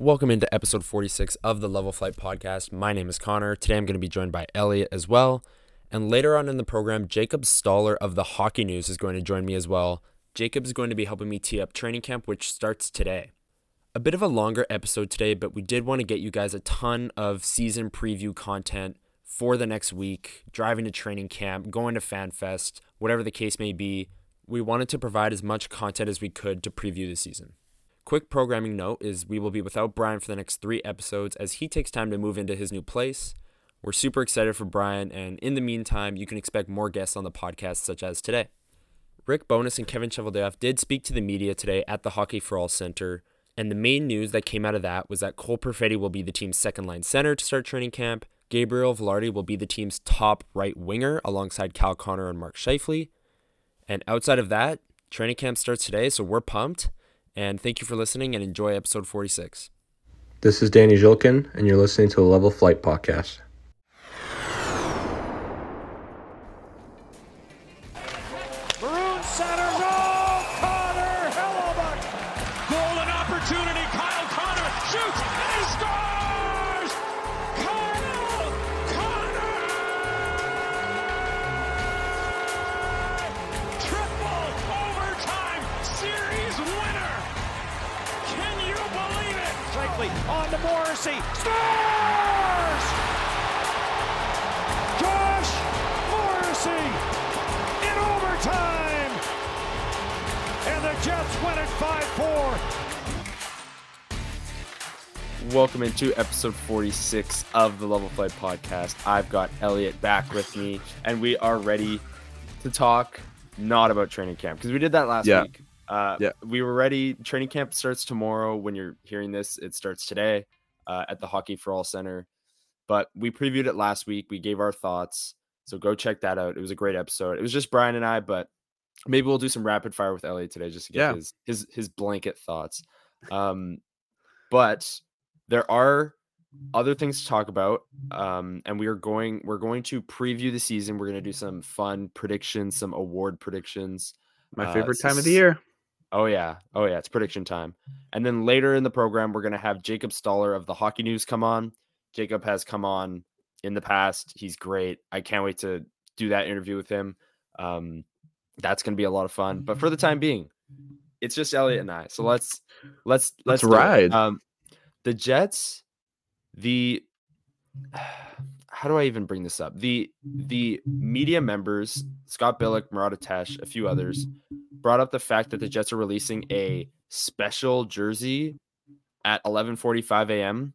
Welcome into episode 46 of the Level Flight podcast. My name is Connor. Today I'm going to be joined by Elliot as well. And later on in the program, Jacob Stoller of the Hockey News is going to join me as well. Jacob is going to be helping me tee up training camp, which starts today. A bit of a longer episode today, but we did want to get you guys a ton of season preview content for the next week, driving to training camp, going to FanFest, whatever the case may be. We wanted to provide as much content as we could to preview the season. Quick programming note is we will be without Brian for the next three episodes as he takes time to move into his new place. We're super excited for Brian, and in the meantime, you can expect more guests on the podcast, such as today. Rick Bowness and Kevin Cheveldayoff did speak to the media today at the Hockey for All Center, and the main news that came out of that was that Cole Perfetti will be the team's second line center to start training camp. Gabriel Vilardi will be the team's top right winger alongside Kyle Connor and Mark Scheifele. And outside of that, training camp starts today, so we're pumped. And thank you for listening and enjoy episode 46. This is Danny Jilkin, and you're listening to the Level Flight Podcast. Welcome into episode 46 of the Level Flight podcast. I've got Elliot back with me, and we are ready to talk not about training camp because we did that last Yeah. week. Uh, Yeah. We were ready. Training camp starts tomorrow. When you're hearing this, it starts today uh, at the Hockey for All Center. But we previewed it last week. We gave our thoughts. So go check that out. It was a great episode. It was just Brian and I, but maybe we'll do some rapid fire with Elliot today just to get Yeah. his his his blanket thoughts. Um, but there are other things to talk about um and we are going we're going to preview the season. We're going to do some fun predictions some award predictions My Uh, favorite time of the year. oh yeah. Oh yeah it's prediction time. And then later in the program we're going to have jacob stoller of the hockey news come on. Jacob has come on in the past. He's great. I can't wait to do that interview with him. Um that's going to be a lot of fun. But for the time being it's just elliot and i. So let's let's let's, Let's ride. um the jets the how do I even bring this up? The the media members, Scott Billeck, Murat Ates, a few others, brought up the fact that the Jets are releasing a special jersey at 11:45 a.m.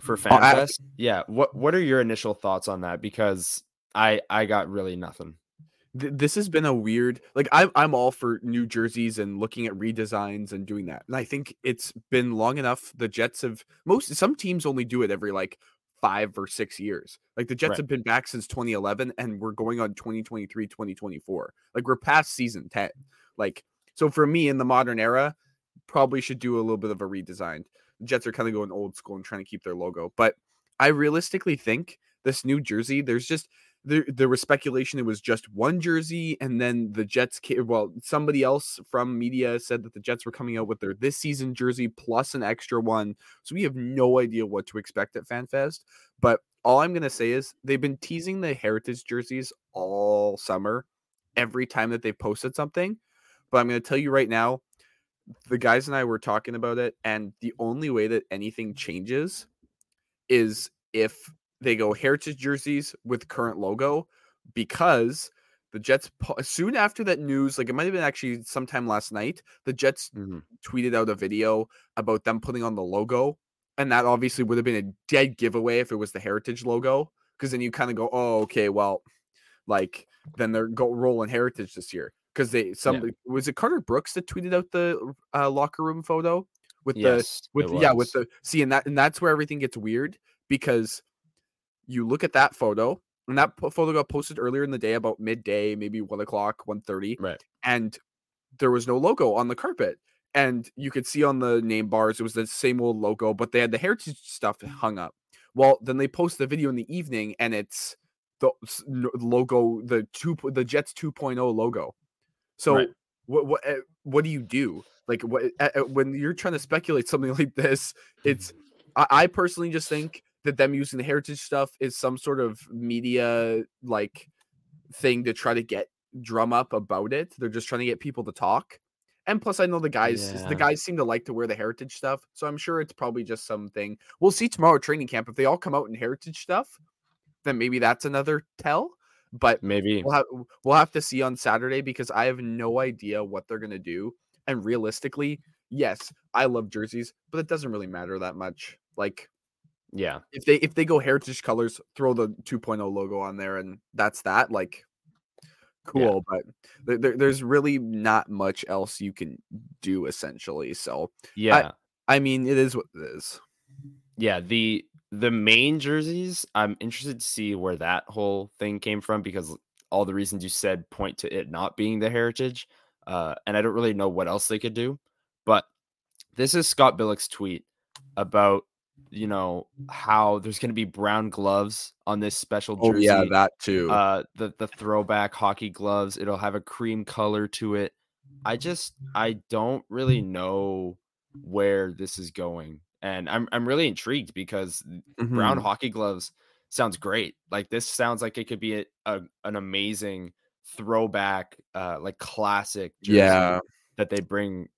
for Oh, I- yeah, what what are your initial thoughts on that? Because I I got really nothing. Th- this has been a weird like I'm I'm all for new jerseys and looking at redesigns and doing that. And I think it's been long enough. The Jets have most some teams only do it every like five or six years. Like the Jets Right. have been back since 2011 and we're going on 2023, 2024. Like we're past season 10. Like so for me in the modern era, probably should do a little bit of a redesign. The Jets are kind of going old school and trying to keep their logo. But I realistically think this new jersey, there's just there, there was speculation it was just one jersey and then the jets ca- well somebody else from media said that the jets were coming out with their this season jersey plus an extra one so we have no idea what to expect at fanfest but all i'm going to say is they've been teasing the heritage jerseys all summer every time that they've posted something but i'm going to tell you right now the guys and i were talking about it and the only way that anything changes is if they go heritage jerseys with current logo because the Jets soon after that news, like it might have been actually sometime last night, the Jets Mhm. tweeted out a video about them putting on the logo, and that obviously would have been a dead giveaway if it was the heritage logo, because then you kind of go, oh, okay, well, like then they're go rolling heritage this year. Because they somebody was it Carter Brooks that tweeted out the uh, locker room photo with the with it yeah with the see and that and that's where everything gets weird because you look at that photo and that photo got posted earlier in the day about midday maybe one o'clock 1.30 right. and there was no logo on the carpet and you could see on the name bars it was the same old logo but they had the heritage stuff hung up well then they post the video in the evening and it's the logo the two the jets 2.0 logo so Right. what what eh, what do you do Like what uh, uh, when you're trying to speculate something like this, it's I, I personally just think that them using the heritage stuff is some sort of media like thing to try to get drum up about it. They're just trying to get people to talk. And plus, I know the guys. Yeah. The guys seem to like to wear the heritage stuff, so I'm sure it's probably just something. We'll see tomorrow at training camp if they all come out in heritage stuff. Then maybe that's another tell. But Maybe. we'll have we'll have to see on Saturday because I have no idea what they're gonna do. And realistically, yes, I love jerseys, but it doesn't really matter that much. Like Yeah. if they if they go heritage colors, throw the 2.0 logo on there, and that's that. Like cool, but there, there- there's really not much else you can do essentially. So Yeah. I mean, it is what it is. yeah the the main jerseys i'm interested to see where that whole thing came from because all the reasons you said point to it not being the heritage uh and i don't really know what else they could do but this is scott billeck's tweet about you know how there's going to be brown gloves on this special Oh yeah, that too. uh the the throwback hockey gloves it'll have a cream color to it i just i don't really know where this is going and i'm i'm really intrigued because brown Mhm. hockey gloves sounds great like this sounds like it could be a, a an amazing throwback uh like classic jersey Yeah. that they bring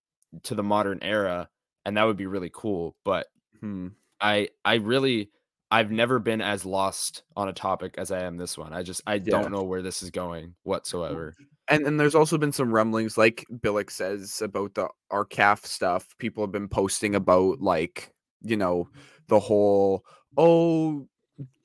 to the modern era and that would be really cool but Hmm. I I really I've never been as lost on a topic as I am this one. I just I Yeah. don't know where this is going whatsoever. And and there's also been some rumblings, like Billeck says about the RCAF stuff. People have been posting about like, you know, the whole oh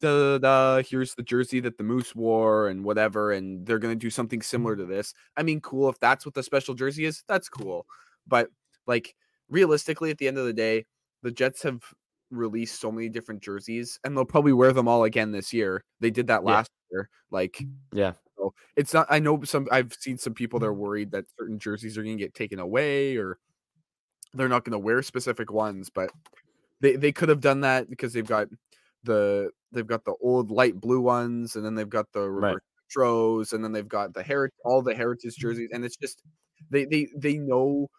the the here's the jersey that the Moose wore and whatever, and they're gonna do something similar to this. I mean, cool if that's what the special jersey is, that's cool. But like realistically, at the end of the day, the Jets have released so many different jerseys, and they'll probably wear them all again this year. They did that Yeah. last year. Like mm, Yeah. so it's not. I know some. I've seen some people that are mm. worried that certain jerseys are going to get taken away, or they're not going to wear specific ones. But they they could have done that because they've got the they've got the old light blue ones, and then they've got the Right. retros, and then they've got the heritage all the heritage mm. jerseys, and it's just they they they know.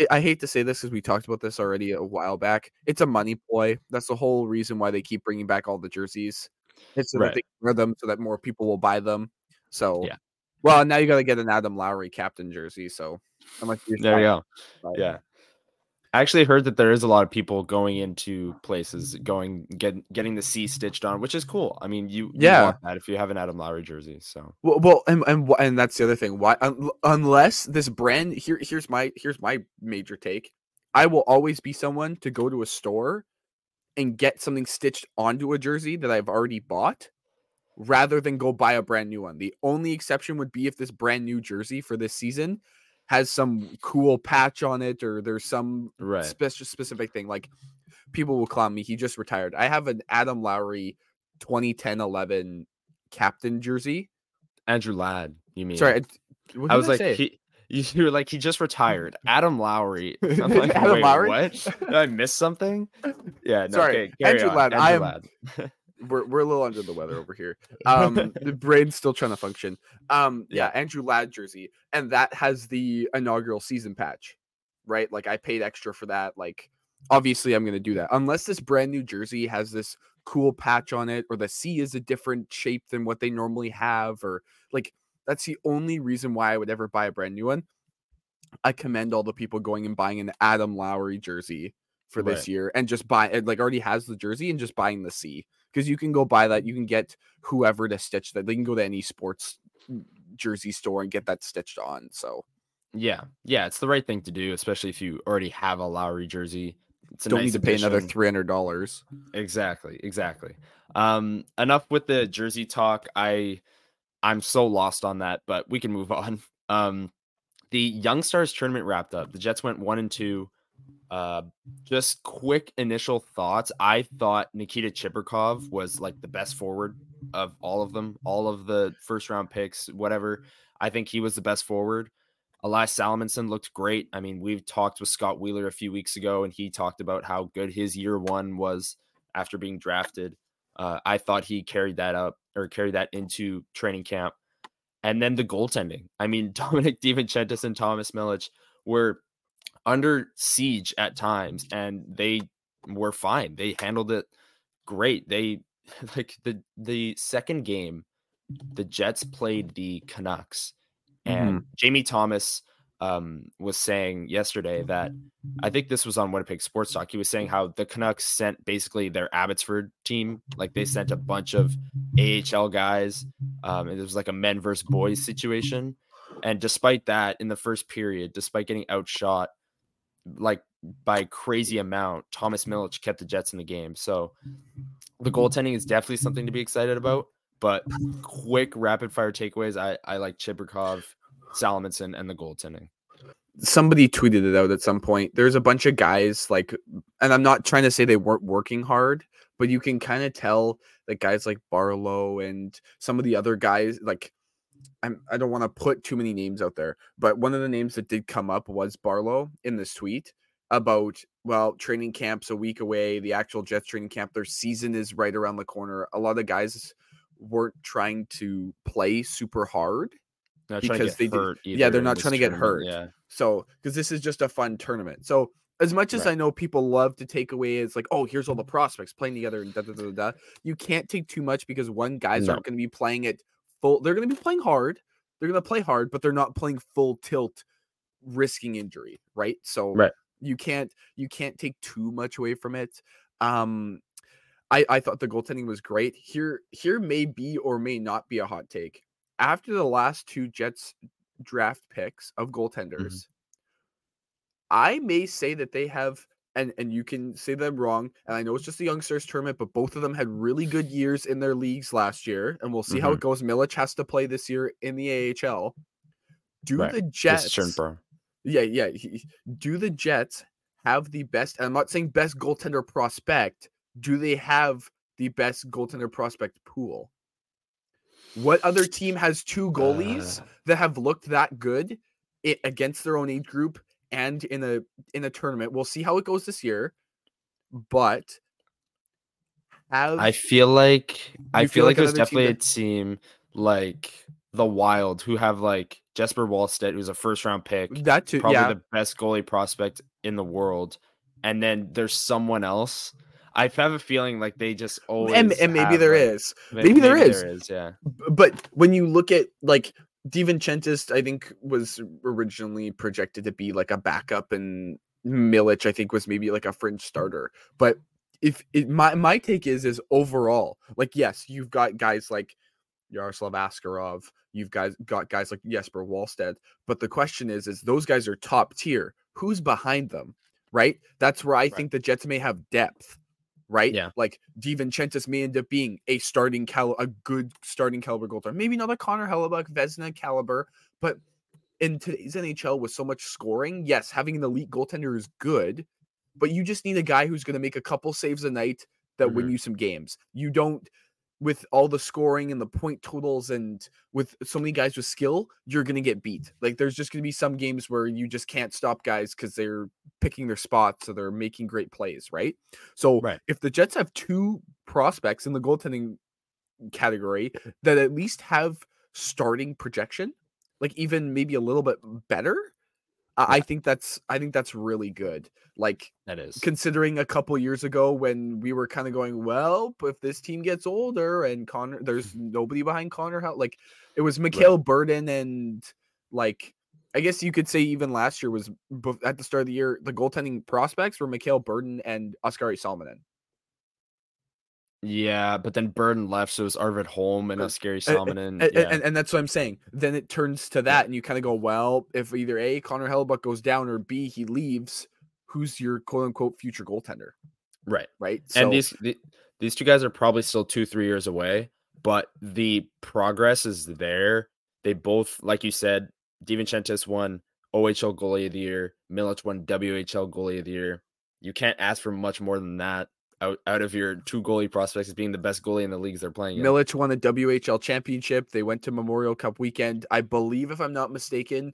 I- I hate to say this because we talked about this already a while back. It's a money ploy. That's the whole reason why they keep bringing back all the jerseys. It's so that Right. they them so that more people will buy them. So Yeah. well, now you got to get an Adam Lowry captain jersey. So much? you're There you go. Yeah. I actually heard that there is a lot of people going into places mm. going get getting the C stitched on, which is cool. I mean, you, you Yeah. want that if you have an Adam Lowry jersey. So Well, well, and and and that's the other thing. Why, un- unless this brand here, here's my here's my major take. I will always be someone to go to a store and get something stitched onto a jersey that I've already bought, rather than go buy a brand new one. The only exception would be if this brand new jersey for this season has some cool patch on it, or there's some right. special specific thing. Like people will clown me. He just retired. I have an Adam Lowry 2010-11 captain jersey. Andrew Ladd, you mean? Sorry, I, I was like, say? he, you were like, he just retired. Adam Lowry. I'm like, Adam Lowry? What? Did I miss something? Yeah, no. Sorry, okay, Andrew on, Ladd, I am- Ladd. We're we're a little under the weather over here. Um, the brain's still trying to function. Um, yeah, Andrew Ladd jersey, and that has the inaugural season patch, right? Like I paid extra for that. Like obviously, I'm gonna do that unless this brand new jersey has this cool patch on it, or the C is a different shape than what they normally have, or like that's the only reason why I would ever buy a brand new one. I commend all the people going and buying an Adam Lowry jersey for this Right. year and just buy it like already has the jersey and just buying the C because you can go buy that. You can get whoever to stitch that. They can go to any sports jersey store and get that stitched on. So Yeah, yeah, it's the right thing to do, especially if you already have a Lowry jersey. It's don't nice need to pay another three hundred dollars. Exactly, exactly. Um, enough with the jersey talk. I I'm so lost on that, but we can move on. Um, the Young Stars tournament wrapped up. The Jets went one and two. Uh, just quick initial thoughts. I thought Nikita Chibrikov was like the best forward of all of them, all of the first round picks, whatever. I think he was the best forward. Elias Salomonsson looked great. I mean, we've talked with Scott Wheeler a few weeks ago, and he talked about how good his year one was after being drafted. Uh, I thought he carried that up or carried that into training camp. And then the goaltending. I mean, Domenic DiVincentiis and Thomas Milic were under siege at times, and they were fine. They handled it great. They like the the second game, the Jets played the Canucks, and Mm-hmm. Jamie Thomas um, was saying yesterday that I think this was on Winnipeg Sports Talk. He was saying how the Canucks sent basically their Abbotsford team, like they sent a bunch of AHL guys. Um, it was like a men versus boys situation. And despite that, in the first period, despite getting outshot like by crazy amount, Thomas mm. Milic kept the Jets in the game. So the mm. goaltending is definitely something to be excited about. But quick rapid fire takeaways, I, I like Chibrikov, Salomonsson, and the goaltending. somebody tweeted it out at some point. There's a bunch of guys like, and I'm not trying to say they weren't working hard, but you can kind of tell that guys like Barlow and some of the other guys, like, I'm, I don't want to put too many names out there, but one of the names that did come up was Barlow in this tweet about, well, training camp's a week away. The actual Jets training camp, their season is right around the corner. A lot of guys weren't trying to play super hard Not Because they did- yeah, they're not trying to get hurt. Yeah. So, because this is just a fun tournament. So, as much as Right. I know people love to take away, it's like, oh, here's all the prospects playing together and da da da da. da," You can't take too much because one, guys No. aren't going to be playing it full. They're going to be playing hard. They're going to play hard, but they're not playing full tilt, risking injury, right? So, Right. you can't you can't take too much away from it. Um, I I thought the goaltending was great. Here here may be or may not be a hot take. After the last two Jets draft picks of goaltenders, I may say that they have and and you can say them wrong. And I know it's just a youngsters tournament, but both of them had really good years in their leagues last year, and we'll see how it goes. Milic has to play this year in the AHL. Do Right. the Jets? Yeah, yeah. he- Do the Jets have the best? I'm not saying best goaltender prospect. Do they have the best goaltender prospect pool? What other team has two goalies Uh, that have looked that good i- against their own age group and in the in the tournament? We'll see how it goes this year. But have I feel like I feel, feel like like there's definitely a team like the Wild who have like Jesper Wallstedt, who's a first round pick, that too? probably Yeah, the best goalie prospect in the world, and then there's someone else. I have a feeling like they just always and, and maybe have, there like- is. may- maybe there is. There is, yeah. But when you look at like DiVincentiis, I think was originally projected to be like a backup, and Milic, I think, was maybe like a fringe starter. But if it, my my take is is overall, like yes, you've got guys like Yaroslav Askarov, you've guys got guys like Jesper Wallstedt, but the question is, is those guys are top tier. Who's behind them? Right. That's where I think the Jets may have depth. Right. Yeah. Like DiVincentiis may end up being a starting cal, a good starting caliber goaltender. Maybe not a Connor Hellebuyck, Vezina caliber, but in today's NHL with so much scoring, yes, having an elite goaltender is good, but you just need a guy who's going to make a couple saves a night that win mm-hmm. you some games. You don't with all the scoring and the point totals and with so many guys with skill, you're going to get beat. Like there's just going to be some games where you just can't stop guys cuz they're picking their spots or they're making great plays, right? So Right. if the Jets have two prospects in the goaltending category that at least have starting projection, like even maybe a little bit better, I I think that's I think that's really good. Like That is. considering a couple years ago when we were kind of going, well, but if this team gets older and Connor, there's nobody behind Connor, how like it was Mikhail Berdin and like I guess you could say even last year was at the start of the year the goaltending prospects were Mikhail Berdin and Oskari Salminen. Yeah, but then Berdin left, so it was Arvid Holm and Uh, a scary A- Salminen. A- a- yeah. and, and that's what I'm saying. Then it turns to that, and you kind of go, well, if either A, Connor Hellebuyck goes down, or B, he leaves, who's your quote unquote future goaltender, right. right? and these the, these two guys are probably still two three years away but the progress is there they both like you said DiVincentiis won ohl goalie of the year Milic won whl goalie of the year you can't ask for much more than that out, out of your two goalie prospects as being the best goalie in the leagues they're playing in. Milic won the WHL championship. They went to Memorial Cup weekend. I believe, if I'm not mistaken,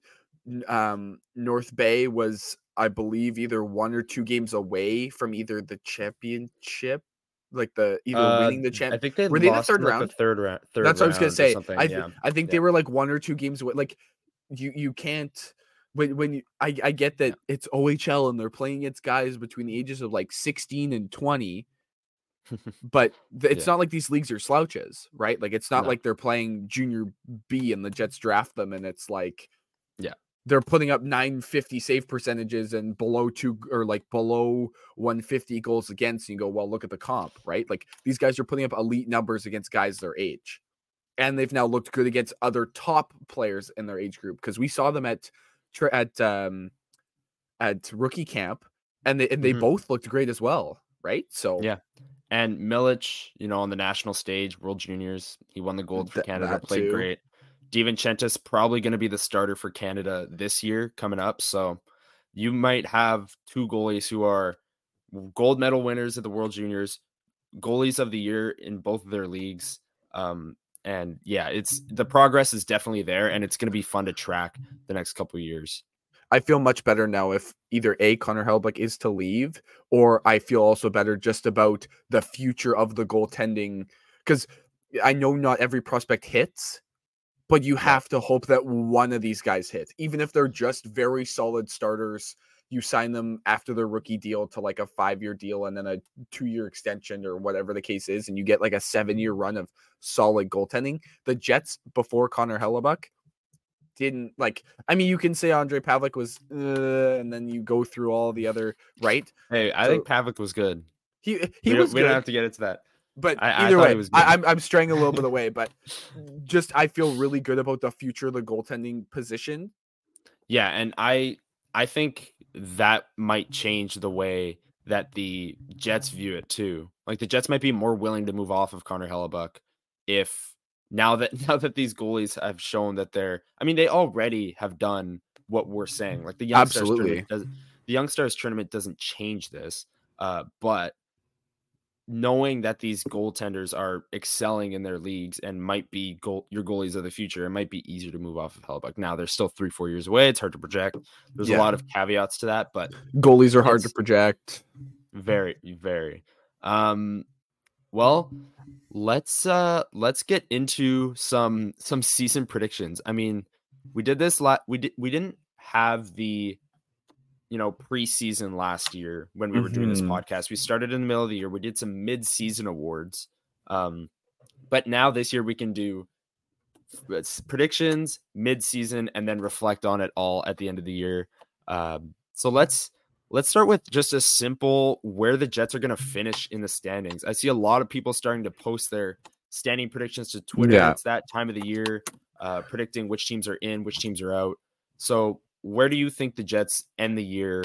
um, North Bay was, I believe, either one or two games away from either the championship, like the either Uh, winning the I champ. think they were they the third like, round? the third round third That's what I was gonna say. I, th- yeah I think yeah. they were like one or two games away. Like you, you can't when when you, I I get that it's OHL and they're playing against guys between the ages of like 16 and 20, but th- it's Yeah. not like these leagues are slouches, right? Like it's not No. like they're playing junior B and the Jets draft them and it's like Yeah. They're putting up 950 save percentages and below two or like below 150 goals against. And you go, well, look at the comp, right? Like these guys are putting up elite numbers against guys their age. And they've now looked good against other top players in their age group because we saw them at tra- at um at rookie camp and they and they Mhm. both looked great as well, right? So Yeah. And Milic, you know, on the national stage, World Juniors, he won the gold for Th- Canada, played too. great. DiVincentis probably going to be the starter for Canada this year coming up. So you might have two goalies who are gold medal winners at the World Juniors, goalies of the year in both of their leagues. Um, and yeah, it's the progress is definitely there, and it's going to be fun to track the next couple of years. I feel much better now if either A, Connor Hellebuyck is to leave, or I feel also better just about the future of the goaltending. Because I know not every prospect hits, but you have to hope that one of these guys hits. Even if they're just very solid starters, you sign them after their rookie deal to like a five year deal and then a two year extension or whatever the case is, and you get like a seven year run of solid goaltending. The Jets before Connor Hellebuyck didn't like. I mean, you can say Ondrej Pavelec was, uh, and then you go through all the other right. Hey, I So- think Pavlik was good. He We, he don't- was we good, don't have to get into that. but I- I either he way. I, I'm I'm straying a little bit away. But just I feel really good about the future of the goaltending position. Yeah, and I I think that might change the way that the Jets view it too. Like the Jets might be more willing to move off of Connor Hellebuyck if now that now that these goalies have shown that they're I mean they already have done what we're saying. Like the young Stars Absolutely. the young stars tournament doesn't change this. Uh but knowing that these goaltenders are excelling in their leagues and might be goal your goalies of the future, it might be easier to move off of Hellebuyck. Now they're still three, four years away. It's hard to project. There's Yeah. a lot of caveats to that, but Goalies are hard to project. very, very. Um well, let's uh let's get into some some season predictions. I mean, we did this lot we did we didn't have the you know preseason last year when we were doing this Mhm. podcast. We started in the middle of the year. We did some mid-season awards. Um but now this year we can do predictions mid-season and then reflect on it all at the end of the year. Um so let's let's start with just a simple where the Jets are going to finish in the standings. I see a lot of people starting to post their standing predictions to Twitter. Yeah. It's that time of the year, uh, predicting which teams are in, which teams are out. So, where do you think the Jets end the year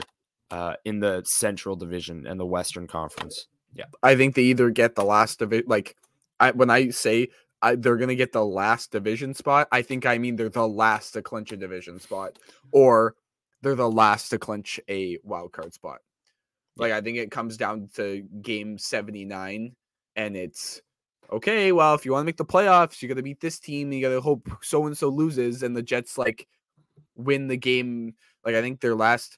uh, in the Central Division and the Western Conference? Yeah, I think they either get the last of it. Like I when I say I, they're gonna get the last division spot, I think I mean they're the last to clinch a division spot, or they're the last to clinch a wild card spot. Like I think it comes down to game 79 and it's okay, well, if you want to make the playoffs, you got to beat this team, you got to hope so and so loses and the Jets like win the game like I think their last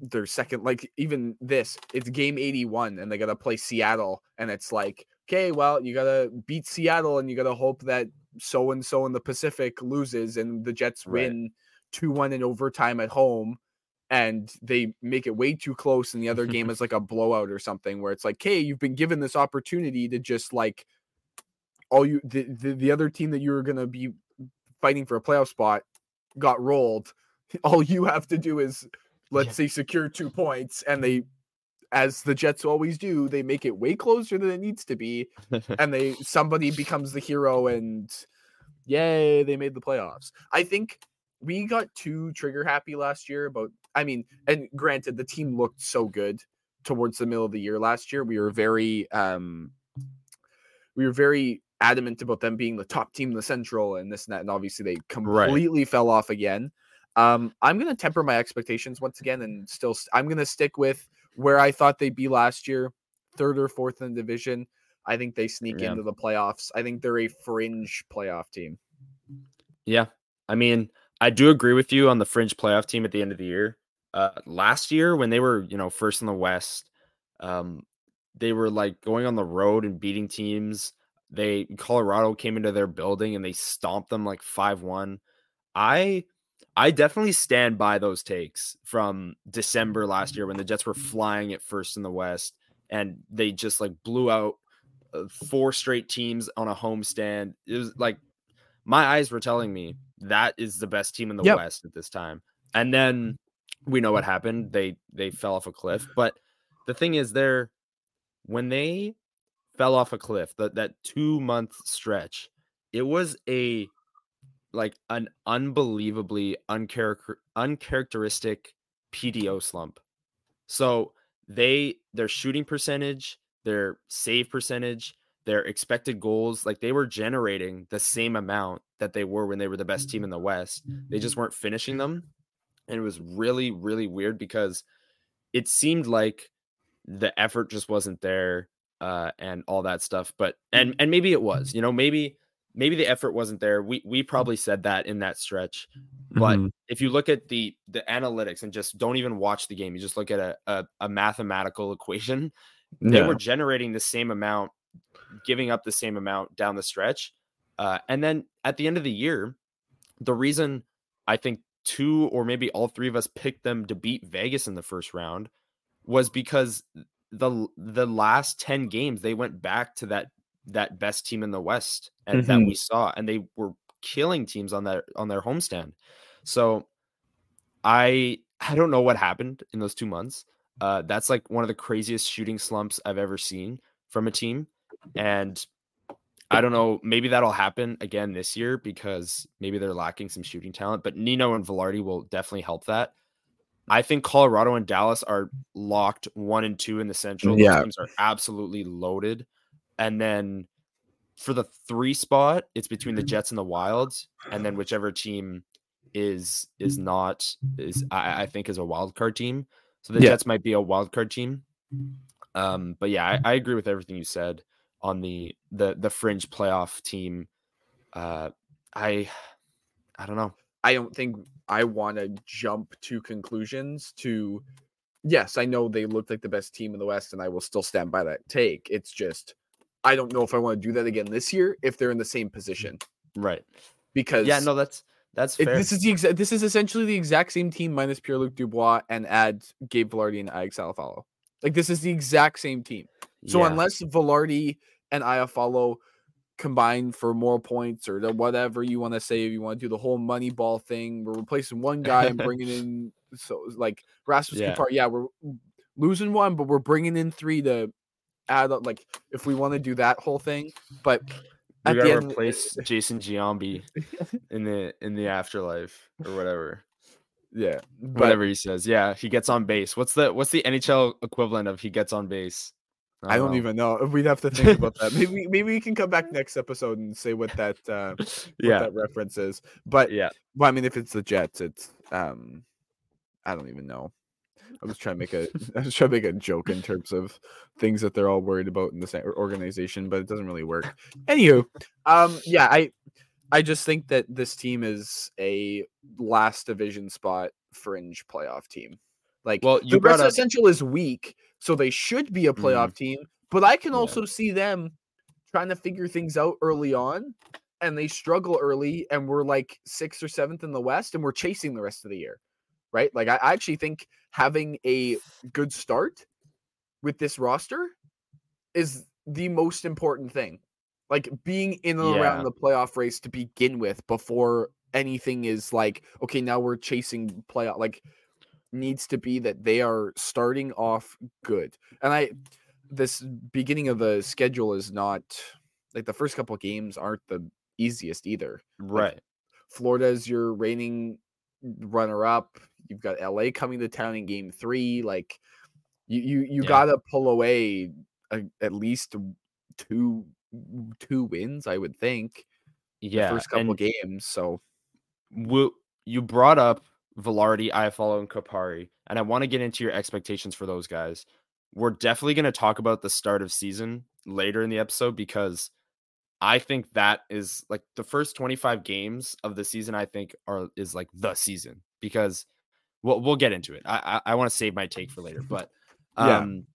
their second like even this it's game 81 and they got to play Seattle and it's like okay, well, you got to beat Seattle and you got to hope that so and so in the Pacific loses and the Jets Right. win 2-1 in overtime at home and they make it way too close and the other game is like a blowout or something where it's like hey you've been given this opportunity to just like all you the, the, the other team that you were going to be fighting for a playoff spot got rolled all you have to do is let's say secure two points and they as the jets always do they make it way closer than it needs to be and they somebody becomes the hero and yay they made the playoffs. I think we got too trigger happy last year about i mean and granted the team looked so good towards the middle of the year last year. We were very um we were very adamant about them being the top team in the central and this and that and obviously they completely fell off again um i'm gonna temper my expectations once again and still I'm gonna stick with where i thought they'd be last year third or fourth in the division i think they sneak Yeah. into the playoffs i think they're a fringe playoff team Yeah. I mean, I do agree with you on the fringe playoff team at the end of the year. Uh last year when they were, you know, first in the West, um they were like going on the road and beating teams. They Colorado came into their building and they stomped them like 5-1. I I definitely stand by those takes from December last year when the Jets were flying at first in the West and they just like blew out uh, four straight teams on a homestand. It was like my eyes were telling me that is the best team in the Yep. West at this time. And then we know what happened. They they fell off a cliff. But the thing is, they're when they fell off a cliff, that that two month stretch, it was a like an unbelievably uncharacter uncharacteristic PDO slump. So they their shooting percentage, their save percentage, their expected goals, like they were generating the same amount that they were when they were the best team in the West. They just weren't finishing them. And it was really, really weird because it seemed like the effort just wasn't there uh and all that stuff. But and and maybe it was, you know, maybe maybe the effort wasn't there. We we probably said that in that stretch. But Mhm. if you look at the the analytics and just don't even watch the game, you just look at a a, a mathematical equation, they yeah. were generating the same amount, giving up the same amount down the stretch. Uh, and then at the end of the year, the reason I think two or maybe all three of us picked them to beat Vegas in the first round was because the the last 10 games they went back to that that best team in the West and that Mhm. we saw and they were killing teams on that on their homestand. So I I don't know what happened in those 2 months. Uh that's like one of the craziest shooting slumps I've ever seen from a team and I don't know. Maybe that'll happen again this year because maybe they're lacking some shooting talent. But Nino and Vilardi will definitely help that. I think Colorado and Dallas are locked one and two in the Central. Yeah. teams are absolutely loaded. And then for the three spot, it's between the Jets and the Wilds, and then whichever team is is not is I, I think is a wild card team. So the Yeah. Jets might be a wild card team. Um, but yeah, I, I agree with everything you said on the the the fringe playoff team. Uh, I I don't know. I don't think I want to jump to conclusions to yes, I know they looked like the best team in the West and I will still stand by that take. It's just I don't know if I want to do that again this year if they're in the same position Right? because Yeah, no, that's that's it- this is the exact this is essentially the exact same team minus Pierre Luc Dubois and add Gabe Vilardi and Alex Iafallo. Like this is the exact same team. So Yeah. unless Vilardi and Iafallo combine for more points or the whatever you want to say, if you want to do the whole money ball thing, we're replacing one guy and bringing in so like Rasmus Yeah. yeah. yeah, we're losing one, but we're bringing in three to add up. Like if we want to do that whole thing, but we at the gotta end, replace Jason Giambi in the in the afterlife or whatever. yeah, but Whatever he says. Yeah, he gets on base. What's the what's the NHL equivalent of he gets on base? I don't know. even know. We'd have to think about that. Maybe maybe we can come back next episode and say what that uh what Yeah, that reference is. But yeah. Well, I mean, if it's the Jets, it's um, I don't even know. I was trying to make a, I was trying to make a joke in terms of things that they're all worried about in the organization, but it doesn't really work. Anywho, um, yeah, I, I just think that this team is a last division spot fringe playoff team. Like, Well, the you rest of up- Essential is weak, so they should be a mm-hmm. playoff team. But I can Yeah. also see them trying to figure things out early on and they struggle early and we're like sixth or seventh in the west and we're chasing the rest of the year right like i, I actually think having a good start with this roster is the most important thing like being in and Yeah. around the playoff race to begin with before anything is like okay now we're chasing playoff like needs to be that they are starting off good and i this beginning of the schedule is not like the first couple games aren't the easiest either. Right. Florida is your reigning runner up. You've got LA coming to town in game three. Like you you you Yeah. gotta pull away a, at least two two wins, I would think. the Yeah. first couple games. So wo- you brought up Vilardi, Iafallo, and Kupari, and I want to get into your expectations for those guys. We're definitely going to talk about the start of season later in the episode because I think that is like the first 25 games of the season. I think are is like the season because we'll we'll get into it. I I, I want to save my take for later, but Yeah. um,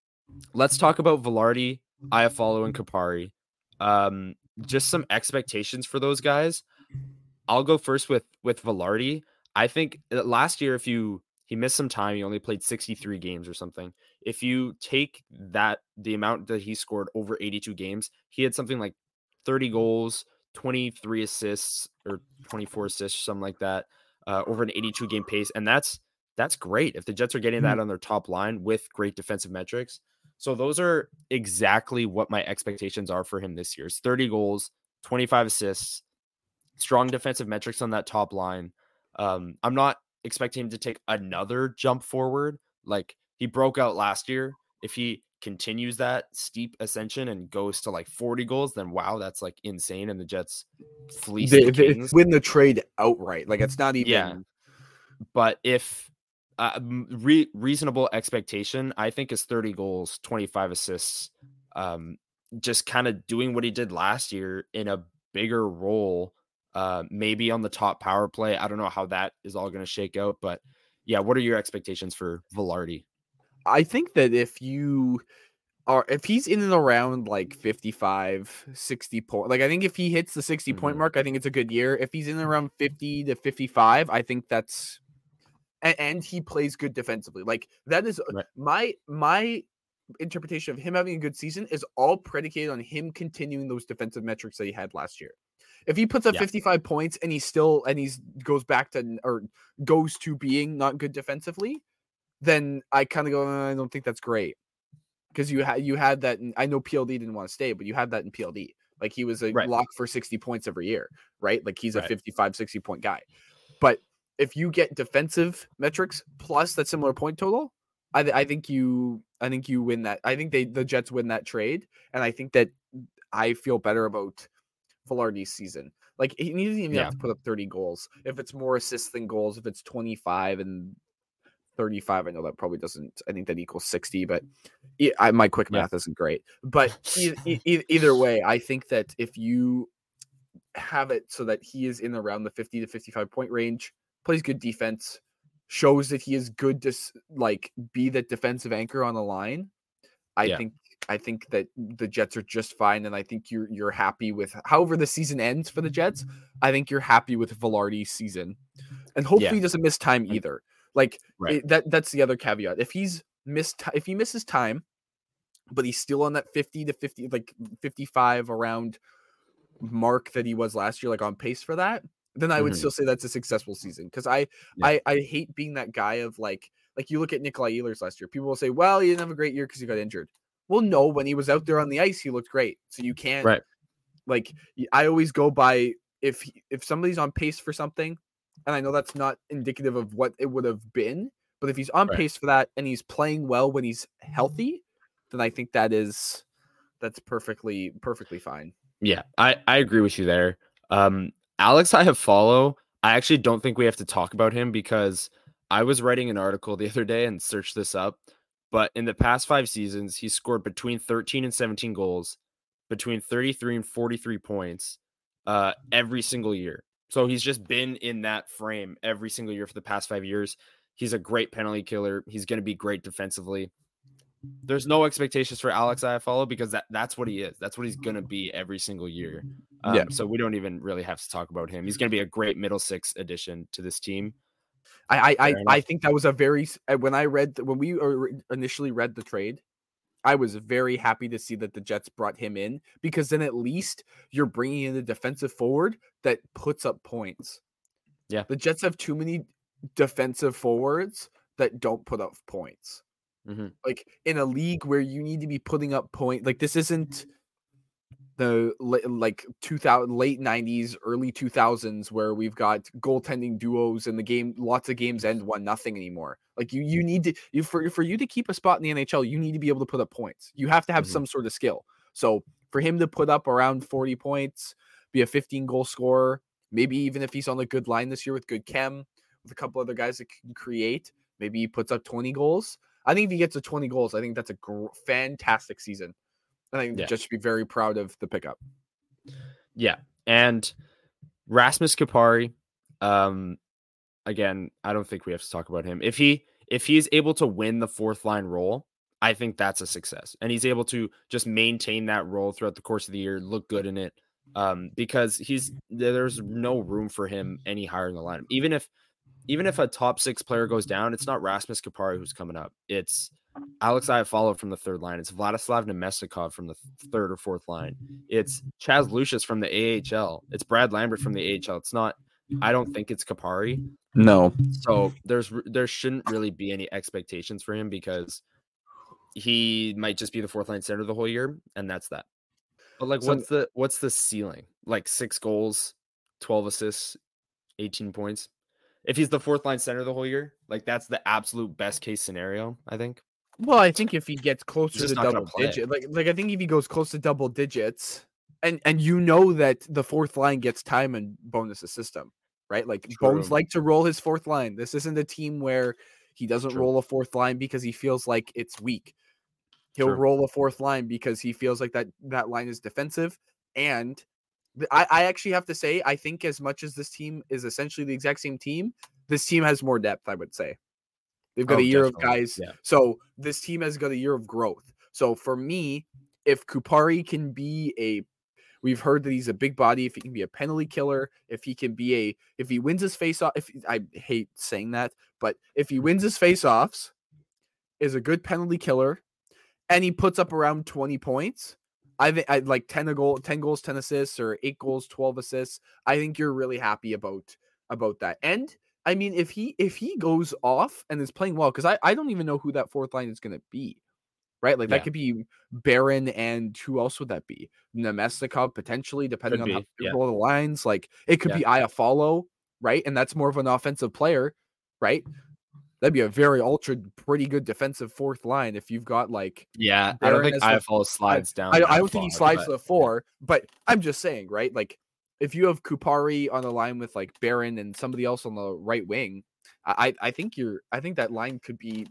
let's talk about Vilardi, Iafallo, and Kupari. Um, just some expectations for those guys. I'll go first with with Vilardi. I think uh, last year, if you he missed some time, he only played 63 games or something. If you take that the amount that he scored over 82 games, he had something like 30 goals, 23 assists or 24 assists, something like that, uh, over an 82 game pace, and that's that's great. If the Jets are getting that on their top line with great defensive metrics, so those are exactly what my expectations are for him this year. It's 30 goals, 25 assists, strong defensive metrics on that top line. Um, I'm not expecting him to take another jump forward. Like he broke out last year. If he continues that steep ascension and goes to like 40 goals, then wow, that's like insane. And the Jets fleece They, the they win the trade outright. Like it's not even. Yeah. But if uh, re- reasonable expectation, I think is 30 goals, 25 assists, um, just kind of doing what he did last year in a bigger role, uh, maybe on the top power play. I don't know how that is all going to shake out, but yeah, what are your expectations for Vilardi? I think that if you are if he's in and around like 55 60 point like i think if he hits the 60 point Mhm. mark i think it's a good year if he's in around 50 to 55 i think that's and, and he plays good defensively like that is Right. my my interpretation of him having a good season is all predicated on him continuing those defensive metrics that he had last year if he puts up Yeah. 55 points and he still and he's goes back to or goes to being not good defensively then I kind of go, "Uh, I don't think that's great because you had you had that. In, I know PLD didn't want to stay, but you had that in PLD. Like he was a Right. lock for 60 points every year, right? Like he's a Right. 55, 60 point guy. But if you get defensive metrics plus that similar point total, I, th- I think you I think you win that. I think they the Jets win that trade, and I think that I feel better about Vilardi's season. Like he doesn't even Yeah. have to put up 30 goals. If it's more assists than goals, if it's 25 and 35, I know that probably doesn't. I think that equals 60, but I, my quick Yeah. math isn't great. But e- e- e- either way, I think that if you have it so that he is in around the 50 to 55 point range, plays good defense, shows that he is good to like be that defensive anchor on the line. I Yeah. think I think that the Jets are just fine, and I think you're you're happy with however the season ends for the Jets. I think you're happy with Vilardi's season, and hopefully he doesn't miss time either. Like Right. it- that that's the other caveat. If he's missed if he misses time, but he's still on that 50 to 50 like 55 around mark that he was last year, like on pace for that, then I would Mhm. still say that's a successful season. Because I, Yeah. I I hate being that guy of like like you look at Nikolai Ehlers last year. People will say, "Well, he didn't have a great year because he got injured." Well, no, when he was out there on the ice, he looked great. So you can't Right. like I always go by if if somebody's on pace for something, and I know that's not indicative of what it would have been, but if he's on Right. pace for that and he's playing well when he's healthy, then I think that is that's perfectly perfectly fine. Yeah, I, I agree with you there. Um, Alex, Iafallo. I actually don't think we have to talk about him because I was writing an article the other day and searched this up. But in the past five seasons, he scored between 13 and 17 goals, between 33 and 43 points uh, every single year. So he's just been in that frame every single year for the past five years. He's a great penalty killer. He's going to be great defensively. There's no expectations for Alex Iafallo because that, that's what he is. That's what he's going to be every single year. Um, Yeah. So we don't even really have to talk about him. He's going to be a great middle six addition to this team. I I I, I think that was a very uh, when I read when we initially read the trade, I was very happy to see that the Jets brought him in because then at least you're bringing in a defensive forward that puts up points. Yeah. the Jets have too many defensive forwards that don't put up points. Mhm. Like in a league where you need to be putting up point, like this isn't the like 2000 late 90s early 2000s where we've got goaltending duos and the game lots of games end one nothing anymore. Like you you need to you for for you to keep a spot in the NHL you need to be able to put up points. You have to have Mhm. some sort of skill. So for him to put up around 40 points be a 15 goal scorer maybe even if he's on a good line this year with good chem with a couple other guys that can create maybe he puts up 20 goals. I think if he gets to 20 goals i think that's a gr- fantastic season i think Yeah. should be very proud of the pickup Yeah. And Rasmus Kupari, um, again, I don't think we have to talk about him. If he if he's able to win the fourth line role, I think that's a success. And he's able to just maintain that role throughout the course of the year, look good in it. Um, because he's there's no room for him any higher in the lineup. Even if even if a top six player goes down, it's not Rasmus Kupari who's coming up. It's Alex Iafallo from the third line. It's Vladislav Namestnikov from the third or fourth line. It's Chaz Lucius from the AHL. It's Brad Lambert from the AHL. It's not. I don't think it's Kupari. No. So there's there shouldn't really be any expectations for him because he might just be the fourth line center the whole year, and that's that. But like, So- what's the what's the ceiling? Like six goals, twelve assists, eighteen points. If he's the fourth line center the whole year, like that's the absolute best case scenario. I think. Well, I think if he gets closer to double play. digit, like like I think if he goes close to double digits, and and you know that the fourth line gets time and Bowness system, right? Like Bones like to roll his fourth line. This isn't a team where he doesn't True. roll a fourth line because he feels like it's weak. He'll True. roll a fourth line because he feels like that that line is defensive. And I, I actually have to say, I think as much as this team is essentially the exact same team, this team has more depth. I would say they've got Oh, a year of guys. Yeah. So this team has got a year of growth. So for me, if Kupari can be a we've heard that he's a big body, if he can be a penalty killer, if he can be a if he wins his face off, if I hate saying that, but if he wins mm-hmm. his face offs, is a good penalty killer, and he puts up around 20 points. I think I like 10 a goal, 10 goals, 10 assists, or eight goals, 12 assists. I think you're really happy about about that. And I mean, if he if he goes off and is playing well, because I, I don't even know who that fourth line is gonna be. Right? Like Yeah. that could be Barron and who else would that be? Namestnikov potentially, depending Could on how be, they yeah. roll the lines. Like it could Yeah. be Iafallo, right? And that's more of an offensive player, right? That'd be a very ultra pretty good defensive fourth line if you've got like Yeah, I don't think IFL slides down. I, I don't think he slides but to the four, but I'm just saying, right? Like if you have Kupari on the line with like Barron and somebody else on the right wing, I I think you're I think that line could be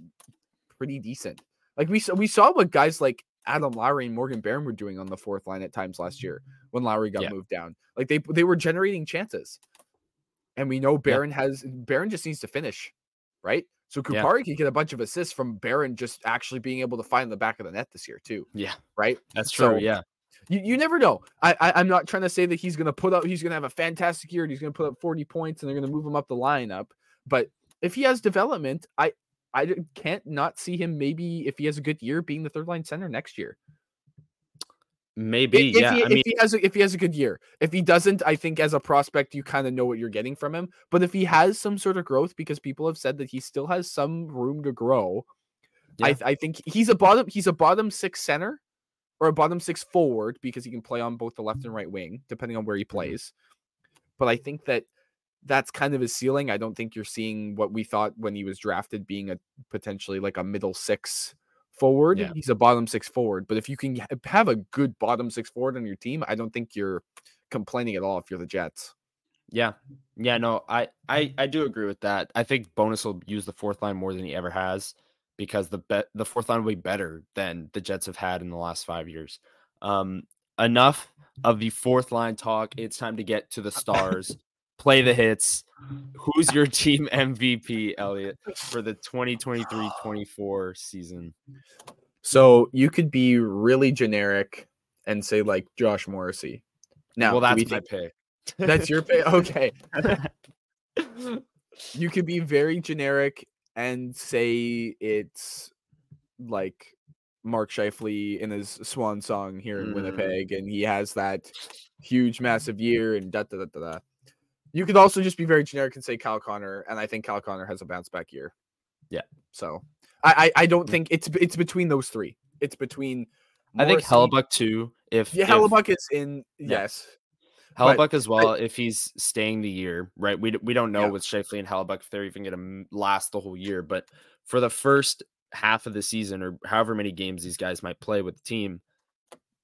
pretty decent. Like we saw we saw what guys like Adam Lowry and Morgan Barron were doing on the fourth line at times last year when Lowry got Yeah. moved down. Like they they were generating chances. And we know Barron has Barron just needs to finish, right? So Yeah. Kupari could get a bunch of assists from Barron just actually being able to find the back of the net this year too, Yeah, right? that's true. So- yeah, You, you never know. I, I I'm not trying to say that he's gonna put up he's gonna have a fantastic year and he's gonna put up 40 points and they're gonna move him up the lineup. But if he has development, I I can't not see him maybe if he has a good year being the third line center next year. maybe. If, if yeah, he, I mean, if he has a, if he has a good year, if he doesn't, I think as a prospect you kind of know what you're getting from him. But if he has some sort of growth, because people have said that he still has some room to grow, I I think he's a bottom he's a bottom six center or a bottom six forward because he can play on both the left and mm-hmm. right wing depending on where he mm-hmm. plays. But I think that that's kind of his ceiling. I don't think you're seeing what we thought when he was drafted being a potentially like a middle six forward. Yeah. He's a bottom six forward, but if you can have a good bottom six forward on your team, I don't think you're complaining at all if you're the Jets. Yeah. Yeah, no, I, I I do agree with that. I think Bowness will use the fourth line more than he ever has because the bet the fourth line will be better than the Jets have had in the last five years. Um, enough of the fourth line talk. It's time to get to the stars. Play the hits. Who's your team MVP, Elliot, for the 2023-24 season? So you could be really generic and say like Josh Morrissey. Now, well, do we that's my think- pick. that's your pick. Okay, you could be very generic and say it's like Mark Scheifele in his swan song here in Mm. Winnipeg, and he has that huge, massive year, and da da da da. da. You could also just be very generic and say Kyle Connor, and I think Kyle Connor has a bounce back year. Yeah. So I I, I don't Mm. think it's it's between those three. It's between. I think Hellebuyck too. If Yeah, if- Hellebuyck is in. Yeah. Yes. But Hellebuyck as well, if he's staying the year, right? We, we don't know Yeah. with Scheifele and Hellebuyck if they're even going to last the whole year. But for the first half of the season, or however many games these guys might play with the team,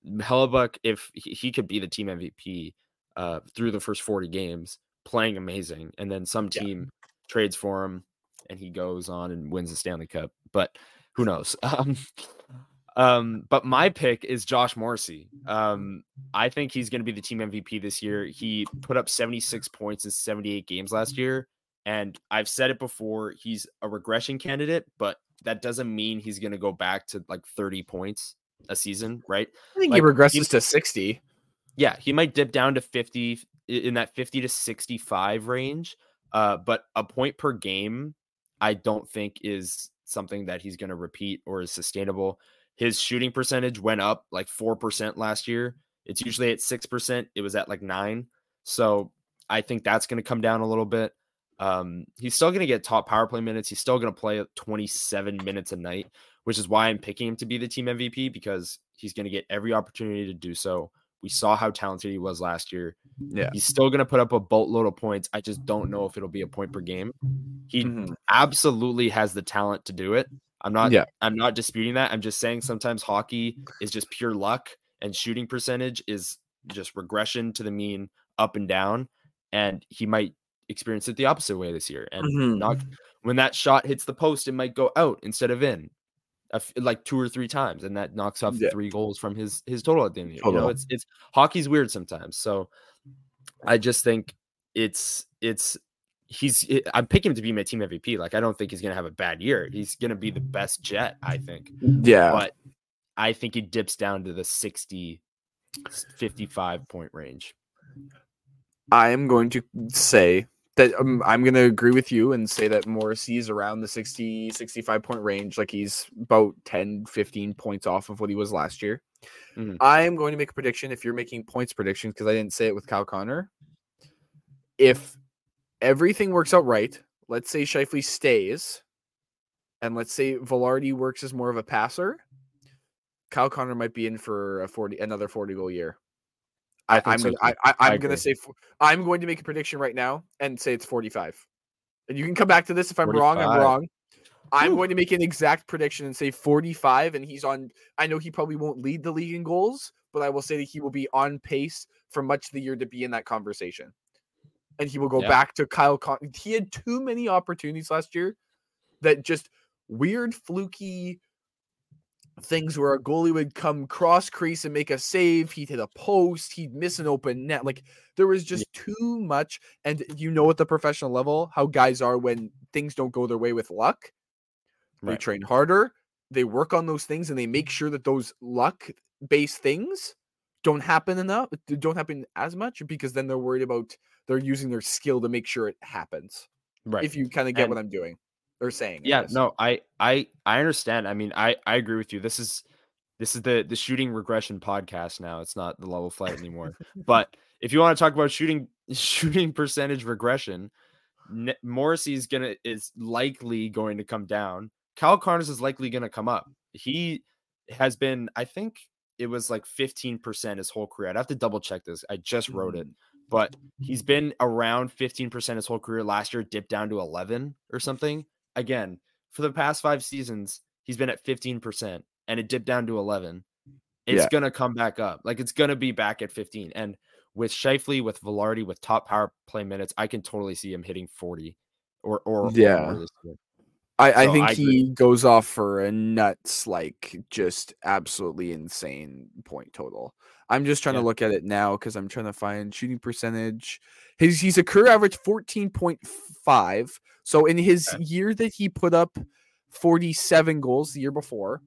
Hellebuyck, if he, he could be the team MVP uh, through the first 40 games, playing amazing, and then some Yeah. team trades for him and he goes on and wins the Stanley Cup. But who knows? Um, um, but my pick is Josh Morrissey. Um, I think he's going to be the team MVP this year. He put up 76 points in 78 games last year. And I've said it before, he's a regression candidate, but that doesn't mean he's going to go back to like 30 points a season, right? I think Like, he regresses he- to sixty. Yeah, he might dip down to 50 in that 50 to 65 range, Uh, but a point per game, I don't think is something that he's going to repeat or is sustainable. His shooting percentage went up like 4% last year. It's usually at 6%. It was at like 9. So I think that's going to come down a little bit. Um, he's still going to get top power play minutes. He's still going to play 27 minutes a night, which is why I'm picking him to be the team MVP because he's going to get every opportunity to do so. We saw how talented he was last year. Yeah. He's still going to put up a boatload of points. I just don't know if it'll be a point per game. He Mhm. absolutely has the talent to do it. I'm not Yeah. I'm not disputing that. I'm just saying sometimes hockey is just pure luck and shooting percentage is just regression to the mean up and down and he might experience it the opposite way this year and Mhm. not when that shot hits the post it might go out instead of in f- like two or three times and that knocks off Yeah. three goals from his his total at the end of the year. You know, it's it's hockey's weird sometimes. So I just think it's it's he's I'm picking him to be my team MVP. Like I don't think he's gonna have a bad year. He's gonna be the best jet, I think. Yeah. But I think he dips down to the 60 55 point range. I am going to say that um, I'm going to agree with you and say that Morrissey is around the 60, 65 point range. Like he's about 10, 15 points off of what he was last year. Mhm. I am going to make a prediction if you're making points predictions because I didn't say it with Kyle Connor. If everything works out right, let's say Scheifele stays and let's say Vilardi works as more of a passer, Kyle Connor might be in for a 40 another 40 goal year. I, I'm so gonna. I, I'm agree. gonna say I'm going to make a prediction right now and say it's 45. And you can come back to this if I'm wrong. I'm wrong. I'm Whew. going to make an exact prediction and say 45. And he's on. I know he probably won't lead the league in goals, but I will say that he will be on pace for much of the year to be in that conversation. And he will go Yeah. back to Kyle. Con- he had too many opportunities last year that just weird, fluky things where a goalie would come cross crease and make a save. He'd hit a post. He'd miss an open net. Like there was just too much. And you know, at the professional level, how guys are when things don't go their way with luck. They Right. train harder. They work on those things and they make sure that those luck based things don't happen enough, don't happen as much because then they're worried about they're using their skill to make sure it happens. Right. If you kind of get And- what I'm doing or saying. I yeah guess. no i i i understand i mean i i agree with you this is this is the the shooting regression podcast now it's not the level flight anymore but if you want to talk about shooting shooting percentage regression N- morrissey's gonna is likely going to come down Kyle Connor's is likely going to come up he has been i think it was like 15% his whole career i'd have to double check this i just wrote it mm. but he's been around 15% his whole career. Last year, dipped down to 11 or something. Again, for the past five seasons, he's been at 15% and it dipped down to 11. It's Yeah. going to come back up. Like it's going to be back at 15. And with Scheifele, with Vilardi, with top power play minutes, I can totally see him hitting 40 or, or, or Yeah. more this year. I, I think I he goes off for a nuts, like just absolutely insane point total. I'm just trying Yeah. to look at it now because I'm trying to find shooting percentage. His he's a career average 14.5. So in his Okay. year that he put up 47 goals the year before,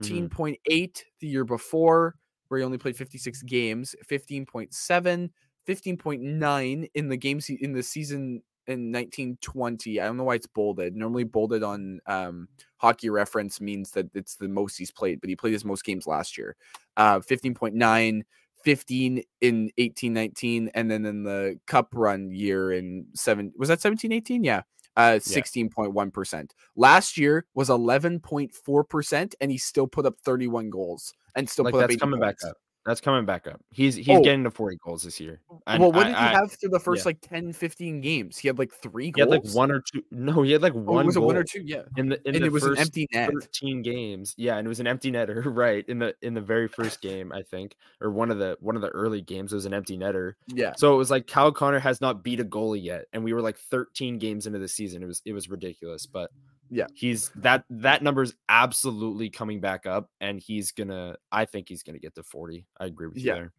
Mm-hmm. 14.8 the year before, where he only played 56 games, 15.7, 15.9 in the games in the season in 1920. I don't know why it's bolded. Normally bolded on um, hockey reference means that it's the most he's played, but he played his most games last year. Uh, 15.9, 15 in 18 19, and then in the cup run year in seven was that 17 18? Yeah. Uh, 16.1%. Last year was 11.4%, and he still put up 31 goals and still Like put up that's 80 coming points. back up. That's coming back up. He's he's Oh. getting to 40 goals this year. And well, what I- did he I- have through the first yeah. like 10, 15 games? He had like three He goals. had like one or two. No, he had like Oh, one. was it one or two? Yeah. in the in and the it was first an empty net. 13 games. Yeah, and it was an empty netter, right? In the in the very first game, I think, or one of the one of the early games it was an empty netter. Yeah. So it was like Kyle Connor has not beat a goalie yet, and we were like 13 games into the season. It was it was ridiculous, but Yeah. he's that that number is absolutely coming back up, and he's gonna. I think he's gonna get to 40. I agree with you Yeah. there.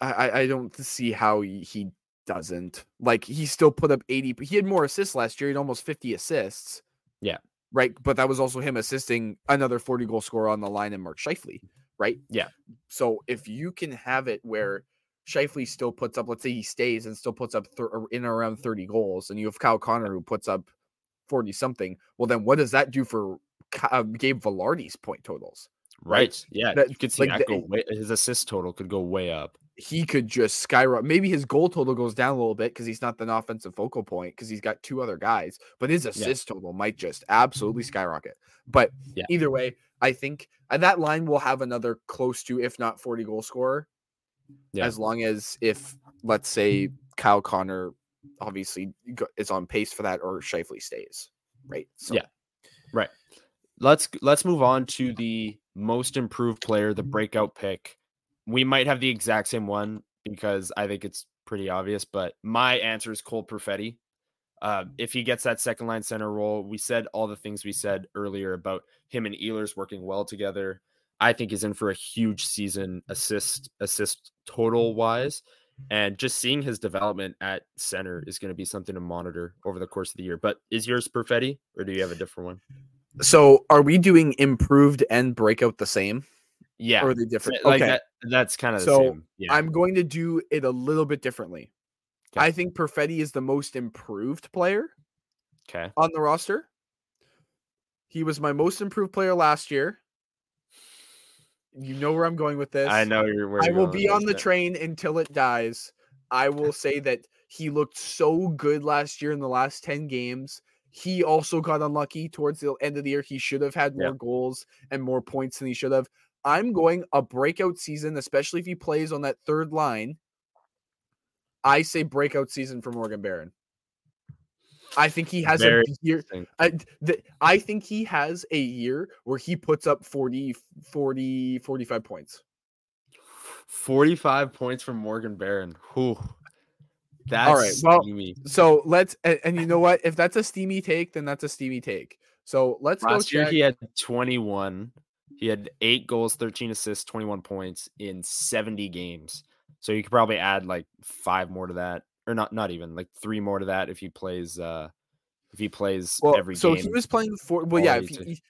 I, I- don't see how he, he doesn't. Like he still put up 80. But He had more assists last year. He had almost 50 assists. Yeah. Right. But that was also him assisting another 40 goal scorer on the line in Mark Scheifele. Right. Yeah. So if you can have it where Scheifele still puts up, let's say he stays and still puts up th- in around 30 goals, and you have Kyle Connor who puts up 40 something, well, then what does that do for uh, Gabe Vilardi's point totals? Right. Right. Yeah. That- you could see like that the- go way, his assist total could go way up. He could just skyrocket. Maybe his goal total goes down a little bit because he's not an offensive focal point because he's got two other guys, but his assist total might just absolutely skyrocket. But Yeah. either way, I think uh, that line will have another close to, if not 40 goal scorer, Yeah. as long as if let's say Kyle Connor obviously is on pace for that or Scheifele stays, right? So, Yeah. Right. Let's let's move on to the most improved player, the breakout pick. We might have the exact same one because I think it's pretty obvious, but my answer is Cole Perfetti. Uh, if he gets that second line center role, we said all the things we said earlier about him and Ehlers working well together. I think he's in for a huge season, assist assist total wise, and just seeing his development at center is going to be something to monitor over the course of the year. But is yours Perfetti, or do you have a different one? So are we doing improved and breakout the same? Yeah, Or are they different? like okay. that. That's kind of the So, same. Yeah, I'm going to do it a little bit differently. Okay. I think Perfetti is the most improved player okay. on the roster. He was my most improved player last year. You know where I'm going with this. I know you're. Where I will be on the train until it dies. I will say that he looked so good last year in the last 10 games. He also got unlucky towards the end of the year. He should have had Yeah. more goals and more points than he should have. I'm going a breakout season, especially if he plays on that third line. I say breakout season for Morgan Barron. I think he has Very a year. I, th- I think he has a year where he puts up 40, 40, 45 points. 45 points from Morgan Barron. Whew. That's right, well, steamy. So let's and, and you know what? If that's a steamy take, then that's a steamy take. So let's Last go year check. he had 21. He had eight goals, 13 assists, 21 points in 70 games. So you could probably add like five more to that, or not, not even like three more to that if he plays. uh If he plays well, every so game. he was playing four well, yeah, if quality he,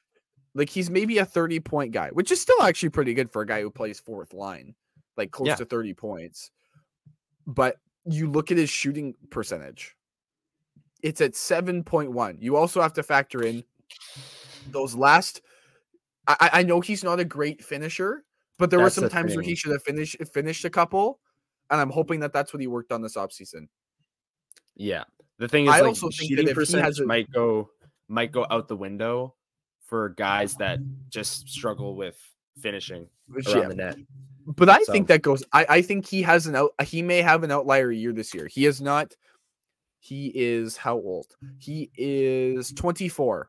like he's maybe a 30 point guy, which is still actually pretty good for a guy who plays fourth line, like close Yeah. to 30 points. But you look at his shooting percentage, it's at 7.1. You also have to factor in those last. I, I- know he's not a great finisher, but there That's were some the times where he should have finished finished a couple, and I'm hoping that that's what he worked on this offseason. Yeah. The thing is, I like, also think that shooting if he percentage has a- might go might go out the window for guys that just struggle with finishing around yeah, the net. But I So- think that goes. I, I think he has an out. He may have an outlier year this year. He is not. He is how old? He is 24.